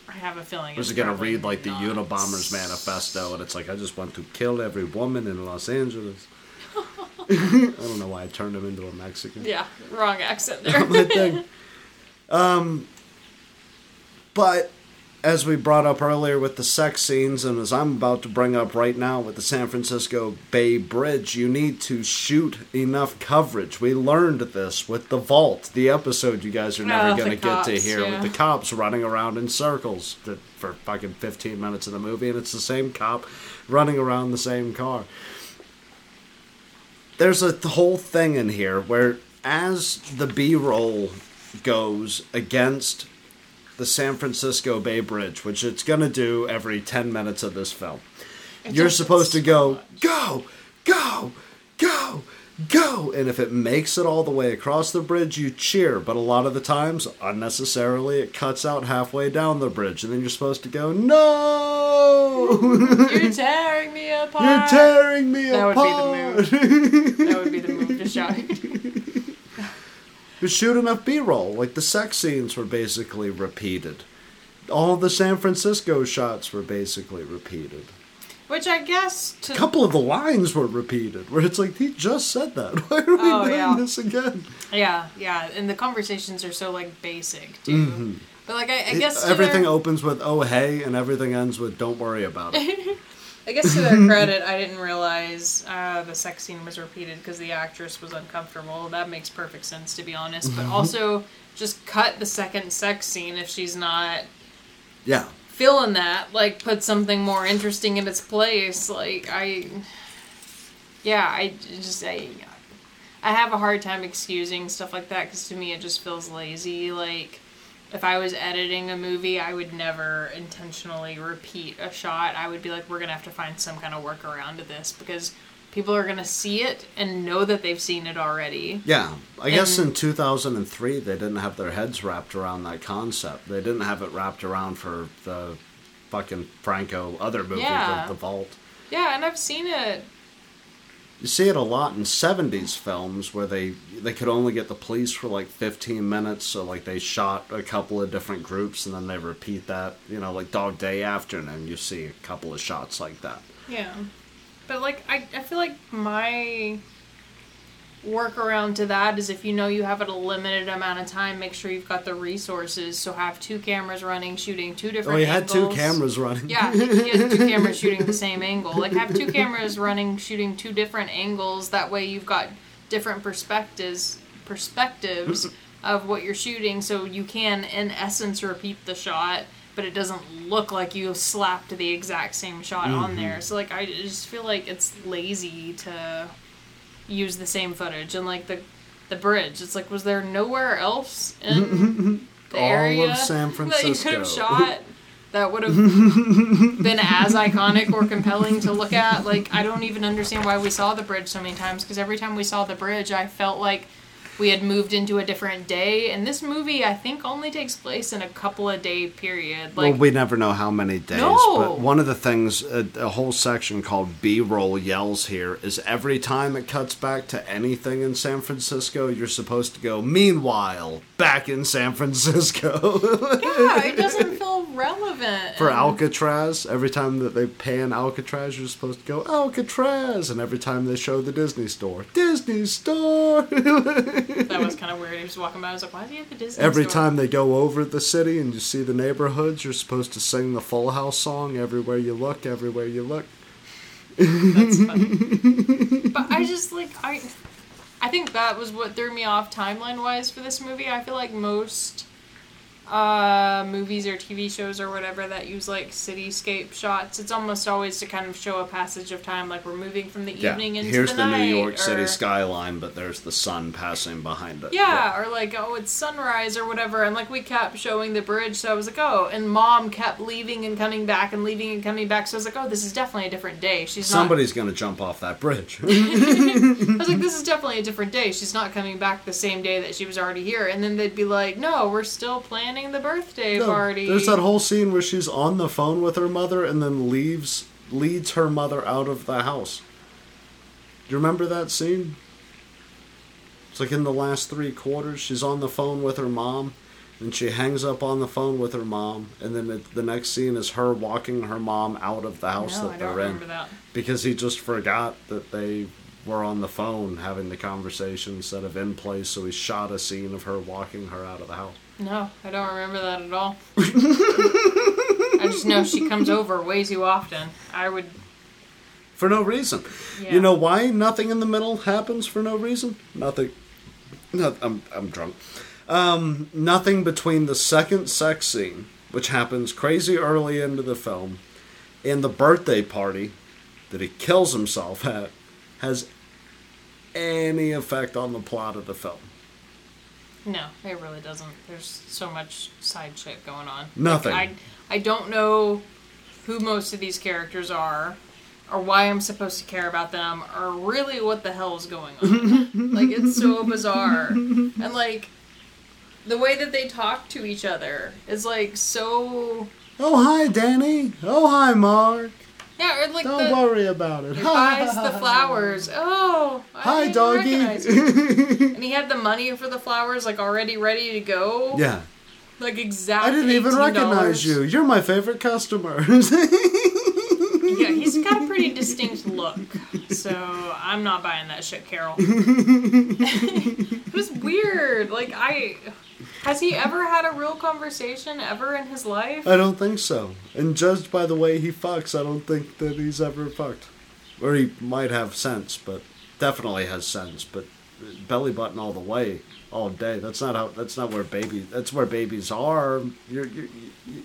I have a feeling.
Was it gonna read like the
not.
Unabomber's manifesto, and it's like I just want to kill every woman in Los Angeles. I don't know why I turned him into a Mexican.
Yeah, wrong accent there.
my thing. Um, but as we brought up earlier with the sex scenes, and as I'm about to bring up right now with the San Francisco Bay Bridge, you need to shoot enough coverage. We learned this with the Vault, the episode you guys are never
Oh,
going to get to hear,
yeah.
with the cops running around in circles for fucking 15 minutes of the movie, and it's the same cop running around the same car there's a whole thing in here where as the b-roll goes against the san francisco bay bridge which it's going to do every 10 minutes of this film
It
you're supposed to go
much.
go go go go and if it makes it all the way across the bridge you cheer but a lot of the times unnecessarily it cuts out halfway down the bridge and then you're supposed to go no
You're tearing me apart.
you're tearing me
That would be the move. That would be the move to shout.
But shoot enough B-roll. Like the sex scenes were basically repeated. All the San Francisco shots were basically repeated.
Which I guess to
A couple of the lines were repeated, where it's like he just said that. Why are we
Oh,
doing
yeah.
this again?
yeah, yeah, and the conversations are so like basic too. But like I, I guess
Mm-hmm. everything
their,
opens with "Oh hey" and everything ends with "Don't worry about it."
I guess to their credit, I didn't realize uh, the sex scene was repeated because the actress was uncomfortable. That makes perfect sense to be honest.
Mm-hmm.
But also, just cut the second sex scene if she's not
yeah,
feeling that. Like, put something more interesting in its place. Like I, yeah, I just I, I have a hard time excusing stuff like that because to me it just feels lazy. Like. If I was editing a movie, I would never intentionally repeat a shot. I would be like, we're gonna have to find some kind of workaround to this because people are gonna see it and know that they've seen it already.
yeah. I guess in 2003 they didn't have their heads wrapped around that concept. They didn't have it wrapped around for the fucking Franco other movie,
Yeah.
the, the Vault.
Yeah, and I've seen it.
You see it a lot in '70s films where they they could only get the police for like 15 minutes, so like they shot a couple of different groups and then they repeat that. You know, like Dog Day Afternoon, and you see a couple of shots like that.
Yeah. But like I, I feel like my workaround to that is if you know you have it a limited amount of time, make sure you've got the resources. So have two cameras running, shooting two different.
Oh, he had two cameras running.
Yeah, he had two cameras shooting the same angle. Like have two cameras running, shooting two different angles. That way you've got different perspectives perspectives of what you're shooting, so you can in essence repeat the shot, but it doesn't look like you slapped the exact same shot on mm-hmm. there. So like I just feel like it's lazy to use the same footage and like the the bridge. It's like was there nowhere else in the
All of
area
San
that you could have
Francisco.
shot that would have been as iconic or compelling to look at. Like, I don't even understand why we saw the bridge so many times because every time we saw the bridge, I felt like we had moved into a different day. And this movie, I think, only takes place in a couple of day period. Like,
well, we never know how many days.
No.
But one of the things, a, a whole section called B-roll yells here, is every time it cuts back to anything in San Francisco, you're supposed to go. Meanwhile, back in San Francisco.
yeah, it doesn't feel relevant.
For Alcatraz, every time that they pan Alcatraz, you're supposed to go Alcatraz, and every time they show the Disney store, Disney store.
That was kind of weird. He was walking by. I was like, why is he at the Disney store?
every
store?
time they go over the city and you see the neighborhoods, you're supposed to sing the Full House song. Everywhere you look, everywhere you look.
That's funny. but I just like I I think that was what threw me off timeline wise for this movie. I feel like most uh movies or TV shows or whatever that use like cityscape shots, it's almost always to kind of show a passage of time like we're moving from the evening into
here's
the,
the. New York City skyline, but there's the sun passing behind it.
Yeah, or like, oh, it's sunrise or whatever. And like, we kept showing the bridge. So I was like, oh, and mom kept leaving and coming back and leaving and coming back. So I was like, oh, this is definitely a different day. She's not.
Somebody's gonna jump off that bridge.
I was like, this is definitely a different day. She's not coming back the same day that she was already here. And then they'd be like, no, we're still planning the birthday
No,
party.
There's that whole scene where she's on the phone with her mother and then leaves leads her mother out of the house. Do you remember that scene? It's like in the last three quarters, she's on the phone with her mom, and she hangs up on the phone with her mom, and then it, the next scene is her walking her mom out of the house
No,
that they're in
that.
because he just forgot that they were on the phone having the conversation instead of in place, so he shot a scene of her walking her out of the house.
No, I don't remember that at all. I just know she comes over way too often. I would.
For no reason.
Yeah.
You know why nothing in the middle happens for no reason? Nothing. No, I'm, I'm drunk. Um, nothing between the second sex scene, which happens crazy early into the film, and the birthday party that he kills himself at has any effect on the plot of the film.
No, it really doesn't. There's so much side shit going on.
Nothing.
Like, I I don't know who most of these characters are, or why I'm supposed to care about them, or really what the hell is going on. like it's so bizarre, and like the way that they talk to each other is like so.
Oh, hi, Danny. Oh, hi, Mark.
Yeah, or like
Don't
the.
worry about it.
He buys the flowers. Oh, I
Hi,
didn't
doggy.
recognize you. and he had the money for the flowers like already ready to go.
yeah.
Like exactly.
I didn't even recognize you. You're my favorite customer.
Yeah, he's got a pretty distinct look. So I'm not buying that shit, Carol. it was weird. Like I has he ever had a real conversation ever in his life?
I don't think so. And judged by the way he fucks, I don't think that he's ever fucked. Or he might have sense, but definitely has sense. But belly button all the way, all day. That's not how. That's not where baby. That's where babies are. You're you're you-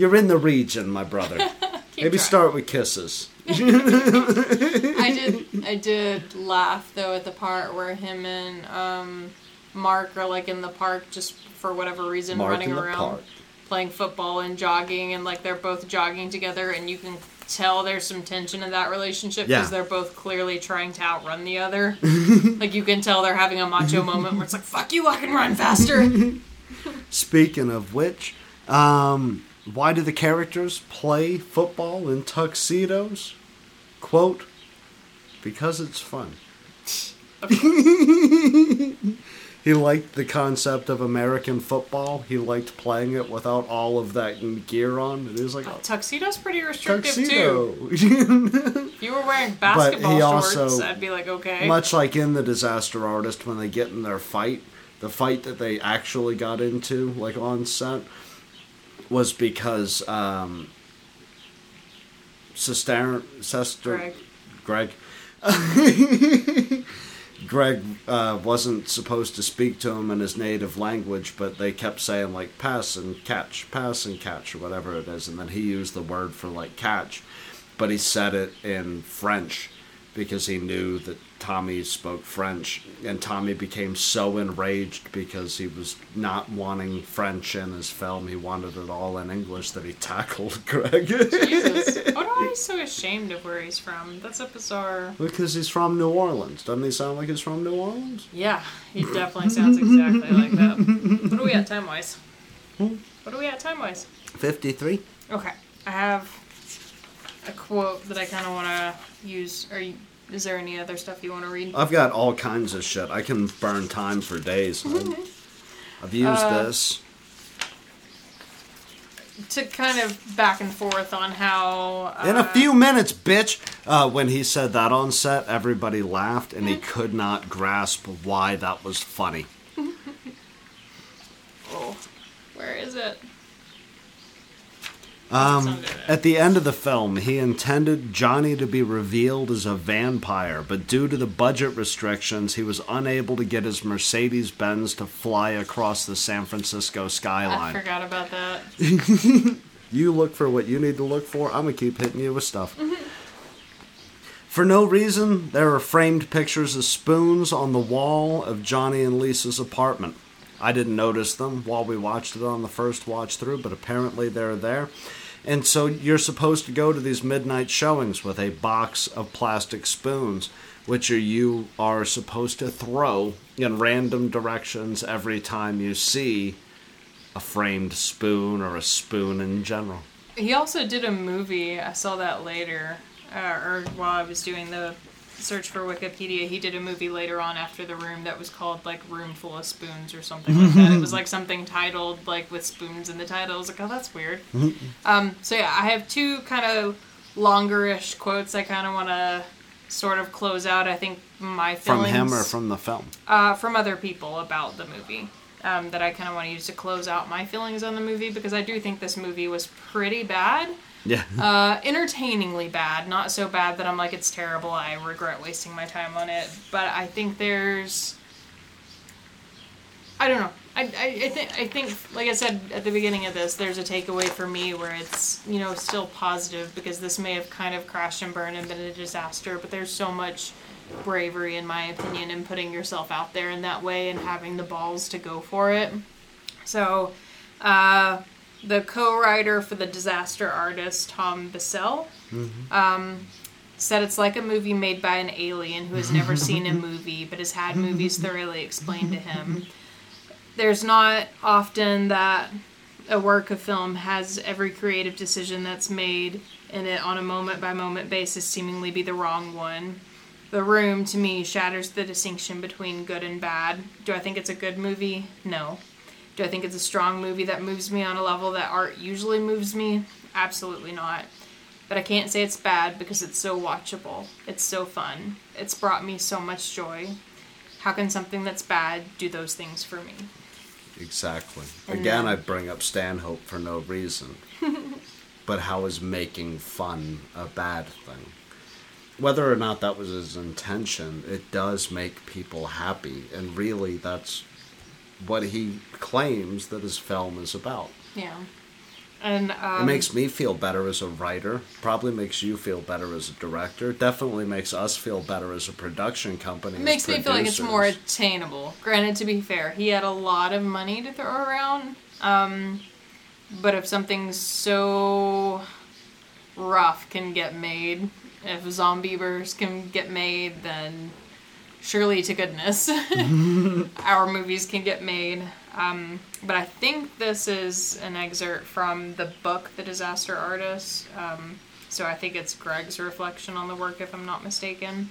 you're in the region, my brother. Maybe
trying.
start with kisses.
I did I did laugh though at the part where him and um Mark are like in the park just for whatever reason
Mark
running
in the
around
park.
playing football and jogging and like they're both jogging together and you can tell there's some tension in that relationship because
Yeah.
they're both clearly trying to outrun the other. like you can tell they're having a macho moment where it's like fuck you I can run faster.
Speaking of which, um, why do the characters play football in tuxedos? Quote, because it's fun. he liked the concept of American football. He liked playing it without all of that gear on. It is like a
Tuxedo's pretty restrictive too.
tuxedo.
If you were wearing
But
basketball
he
shorts,
also-
I'd be like, okay.
Much like in the Disaster Artist, when they get in their fight, the fight that they actually got into, like on set, was because um, Sestero, Sestero,
Greg.
Greg, Greg uh, wasn't supposed to speak to him in his native language, but they kept saying like pass and catch, pass and catch, or whatever it is, and then he used the word for like catch, but he said it in French because he knew that Tommy spoke French, and Tommy became so enraged because he was not wanting French in his film. He wanted it all in English that he tackled Greg.
Jesus. What am I so ashamed of where he's from? That's a bizarre.
because he's from New Orleans. Doesn't he sound like he's from New Orleans?
Yeah, he definitely sounds exactly like that. What are we at time wise?
Hmm?
What are we at time wise?
53.
Okay, I have a quote that I kind of want to use. Are you? Is there any other stuff you want to read?
I've got all kinds of shit. I can burn time for days. I've, I've used
Uh,
this.
to kind of back and forth on how. Uh,
In a few minutes, bitch! Uh, when he said that on set, everybody laughed, and he could not grasp why that was funny.
Oh, where is it?
Um, at the end of the film, he intended Johnny to be revealed as a vampire, but due to the budget restrictions, he was unable to get his Mercedes Benz to fly across the San Francisco skyline.
I forgot about that.
You look for what you need to look for. I'm gonna keep hitting you with stuff. For no reason, there are framed pictures of spoons on the wall of Johnny and Lisa's apartment. I didn't notice them while we watched it on the first watch through, but apparently they're there. And so you're supposed to go to these midnight showings with a box of plastic spoons, which you are supposed to throw in random directions every time you see a framed spoon or a spoon in general.
He also did a movie. I saw that later, uh, or while I was doing the search for Wikipedia. He did a movie later on after The Room that was called like Room Full of Spoons or something like that. It was like something titled like with spoons in the title. I was like, oh, that's weird. um, so yeah, I have two kind of longer-ish quotes. I kind of want to sort of close out. I think my feelings From
him or from the film?
uh, from other people about the movie um, that I kind of want to use to close out my feelings on the movie because I do think this movie was pretty bad,
Yeah.
uh, entertainingly bad, not so bad that I'm like it's terrible. I regret wasting my time on it, but I think there's, I don't know. I, I, I think I think like I said at the beginning of this, there's a takeaway for me where it's you know still positive because this may have kind of crashed and burned and been a disaster, but there's so much bravery in my opinion in putting yourself out there in that way and having the balls to go for it. So, uh, the co-writer for the Disaster Artist, Tom Bissell, um, said it's like a movie made by an alien who has never seen a movie but has had movies thoroughly explained to him. There's not often that a work of film has every creative decision that's made in it on a moment by moment basis seemingly be the wrong one. The Room, to me, shatters the distinction between good and bad. Do I think it's a good movie? No. Do I think it's a strong movie that moves me on a level that art usually moves me? Absolutely not. But I can't say it's bad because it's so watchable. It's so fun. It's brought me so much joy. How can something that's bad do those things for me?
Exactly.
And
Again,
then-
I bring up Stanhope for no reason. but how is making fun a bad thing? Whether or not that was his intention, it does make people happy. And really, that's what he claims that his film is about.
Yeah. And um,
It makes me feel better as a writer. Probably makes you feel better as a director. Definitely makes us feel better as a production company.
It makes me feel like it's more attainable. Granted, to be fair, he had a lot of money to throw around. Um, but if something so rough can get made, if Zombeavers can get made, then surely to goodness our movies can get made. Um, but I think this is an excerpt from the book, The Disaster Artist. Um, so I think it's Greg's reflection on the work, if I'm not mistaken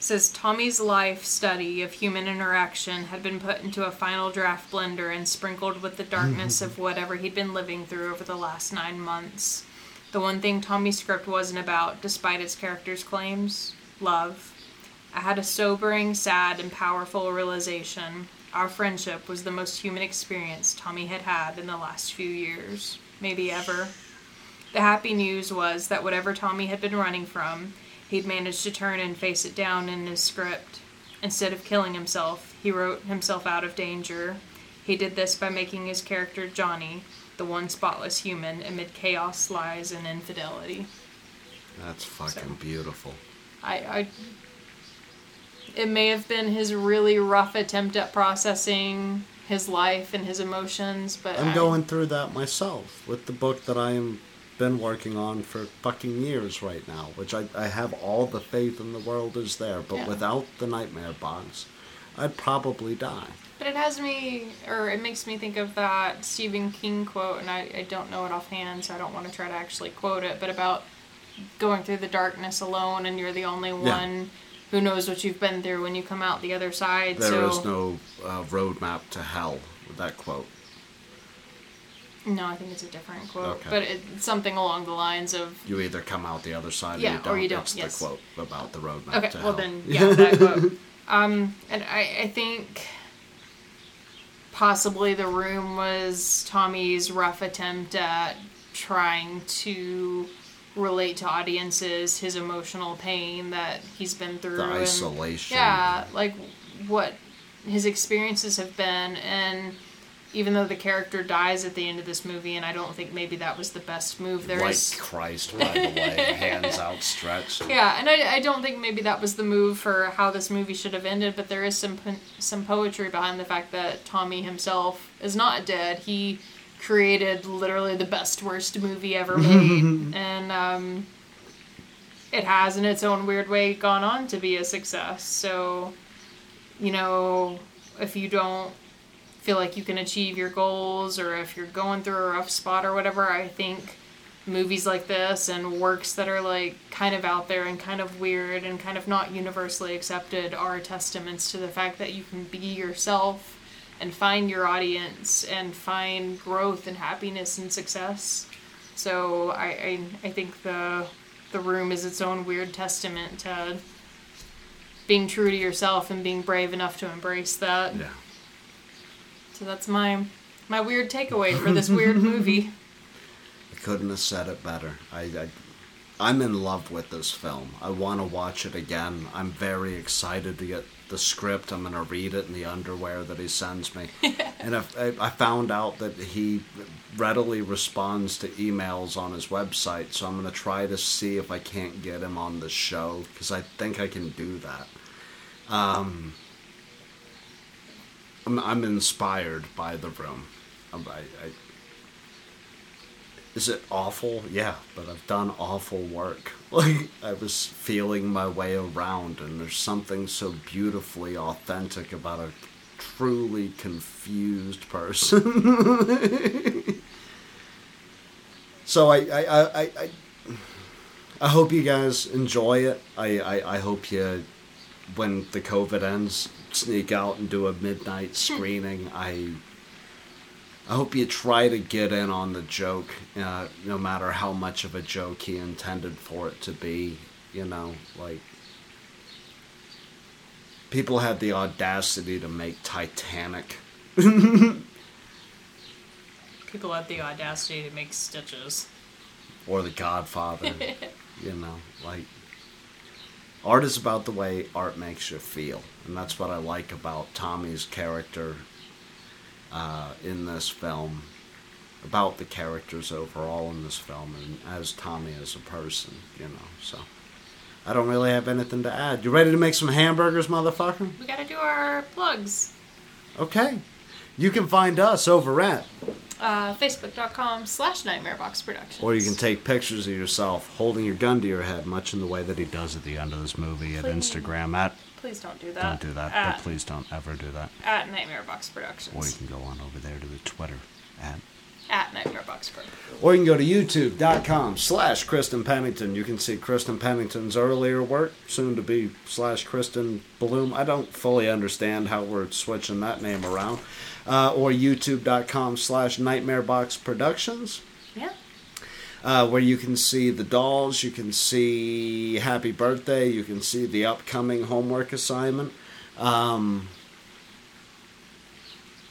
says Tommy's life study of human interaction had been put into a final draft blender and sprinkled with the darkness of whatever he'd been living through over the last nine months. The one thing Tommy's script wasn't about, despite its character's claims love. I had a sobering, sad, and powerful realization. Our friendship was the most human experience Tommy had had in the last few years, maybe ever. The happy news was that whatever Tommy had been running from, he'd managed to turn and face it down in his script. Instead of killing himself, he wrote himself out of danger. He did this by making his character Johnny, the one spotless human amid chaos, lies, and infidelity.
That's fucking
So-
beautiful.
I, I it may have been his really rough attempt at processing his life and his emotions, but
I'm
I-
going through that myself with the book that I am been working on for fucking years right now, which I, I have all the faith in the world is there, but
Yeah.
without the nightmare box, I'd probably die.
But it has me, or it makes me think of that Stephen King quote, and I, I don't know it offhand, so I don't want to try to actually quote it, but about going through the darkness alone and you're the only one who knows what you've been through when you come out the other side.
There is
so
no uh, roadmap to hell with that quote.
no, I think it's a different quote,
Okay.
but it's something along the lines of
You either come out the other side
Yeah,
or you don't.
or you don't,
It's
yes.
the quote about the roadmap
Okay,
to
well
hell.
then, yeah, that quote. Um, and I, I think possibly the room was Tommy's rough attempt at trying to relate to audiences his emotional pain that he's been through.
the
and-
isolation.
yeah, like what his experiences have been, and even though the character dies at the end of this movie, and I don't think maybe that was the best move. There
like
is
Christ, by the way, hands outstretched.
yeah, and I, I don't think maybe that was the move for how this movie should have ended, but there is some some poetry behind the fact that Tommy himself is not dead. He created literally the best worst movie ever made, and um, it has in its own weird way gone on to be a success. So, you know, if you don't feel like you can achieve your goals or if you're going through a rough spot or whatever, I think movies like this and works that are like kind of out there and kind of weird and kind of not universally accepted are testaments to the fact that you can be yourself and find your audience and find growth and happiness and success. So I, I, I think the the room is its own weird testament to being true to yourself and being brave enough to embrace that.
Yeah.
So that's my my weird takeaway for this weird movie.
I couldn't have said it better. I, I I'm in love with this film. I want to watch it again. I'm very excited to get the script. I'm going to read it in the underwear that he sends me. and I, I found out that he readily responds to emails on his website, so I'm going to try to see if I can't get him on the show because I think I can do that. Um, I'm, I'm inspired by the room. I, I, is it awful? Yeah, but I've done awful work. Like I was feeling my way around, and there's something so beautifully authentic about a truly confused person. so I, I, I, I, I hope you guys enjoy it. I, I, I hope you, when the COVID ends, sneak out and do a midnight screening. I I hope you try to get in on the joke, uh, no matter how much of a joke he intended for it to be. You know, like people had the audacity to make Titanic.
People had the audacity to make stitches.
or The Godfather. you know, like art is about the way art makes you feel, and that's what I like about Tommy's character uh, in this film, about the characters overall in this film, and as Tommy as a person. You know, so I don't really have anything to add. You ready to make some hamburgers, motherfucker?
We gotta do our plugs.
Okay. You can find us over at
Uh, Facebook.com slash Nightmarebox Productions.
Or you can take pictures of yourself holding your gun to your head, much in the way that he does at the end of this movie at Instagram. At
Please don't do that.
don't do that,
At,
but please don't ever do that.
at Nightmare Box Productions.
Or you can go on over there to the Twitter at.
At Nightmarebox Productions.
Or you can go to youtube.com slash Kristen Pennington. You can see Kristen Pennington's earlier work, soon to be slash Kristen Bloom. I don't fully understand how we're switching that name around. Uh, or youtube.com slash Nightmarebox Productions. Uh, where you can see the dolls, you can see Happy Birthday, you can see the upcoming homework assignment, um,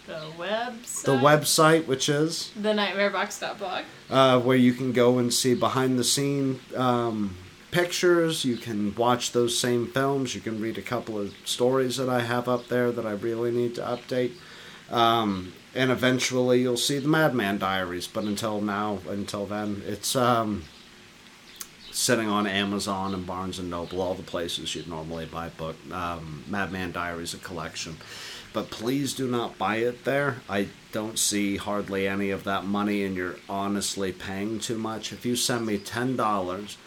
The website.
the website, which is
The Nightmarebox.blog.
uh, where you can go and see behind the scene um, pictures. You can watch those same films. You can read a couple of stories that I have up there that I really need to update. Um, and eventually you'll see the Madman Diaries. But until now, until then, it's um, sitting on Amazon and Barnes and Noble, all the places you'd normally buy book. Um, Madman Diaries, a collection. But please do not buy it there. I don't see hardly any of that money, and you're honestly paying too much. If you send me ten dollars,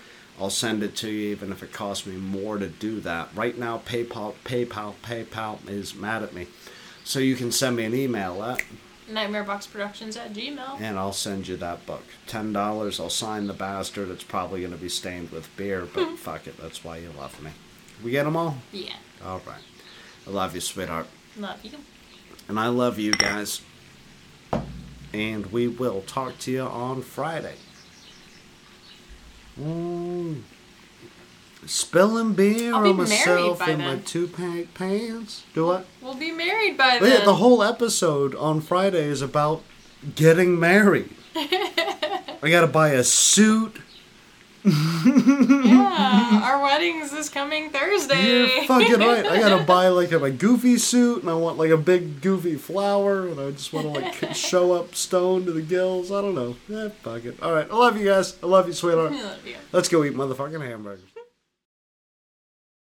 I'll send it to you, even if it costs me more to do that. Right now, PayPal, PayPal, PayPal is mad at me, so you can send me an email at
Nightmareboxproductions at gmail.
and I'll send you that book. Ten dollars, I'll sign the bastard. It's probably going to be stained with beer, but fuck it. That's why you love me. We get them all.
Yeah.
All right. I love you, sweetheart,
Love you.
and I love you guys. And we will talk to you on Friday. Mm. Spilling beer
I'll be
on myself in my two pack pants. Do what?
We'll be married by then.
the whole episode on Friday is about getting married. I gotta buy a suit.
yeah, our wedding's this coming Thursday.
You're fucking right. I gotta buy like a, a goofy suit, and I want like a big goofy flower, and I just want to like show up stoned to the gills. I don't know. Eh, fuck it. All right, I love you guys. I love you, sweetheart.
I Love you.
Let's go eat motherfucking hamburgers.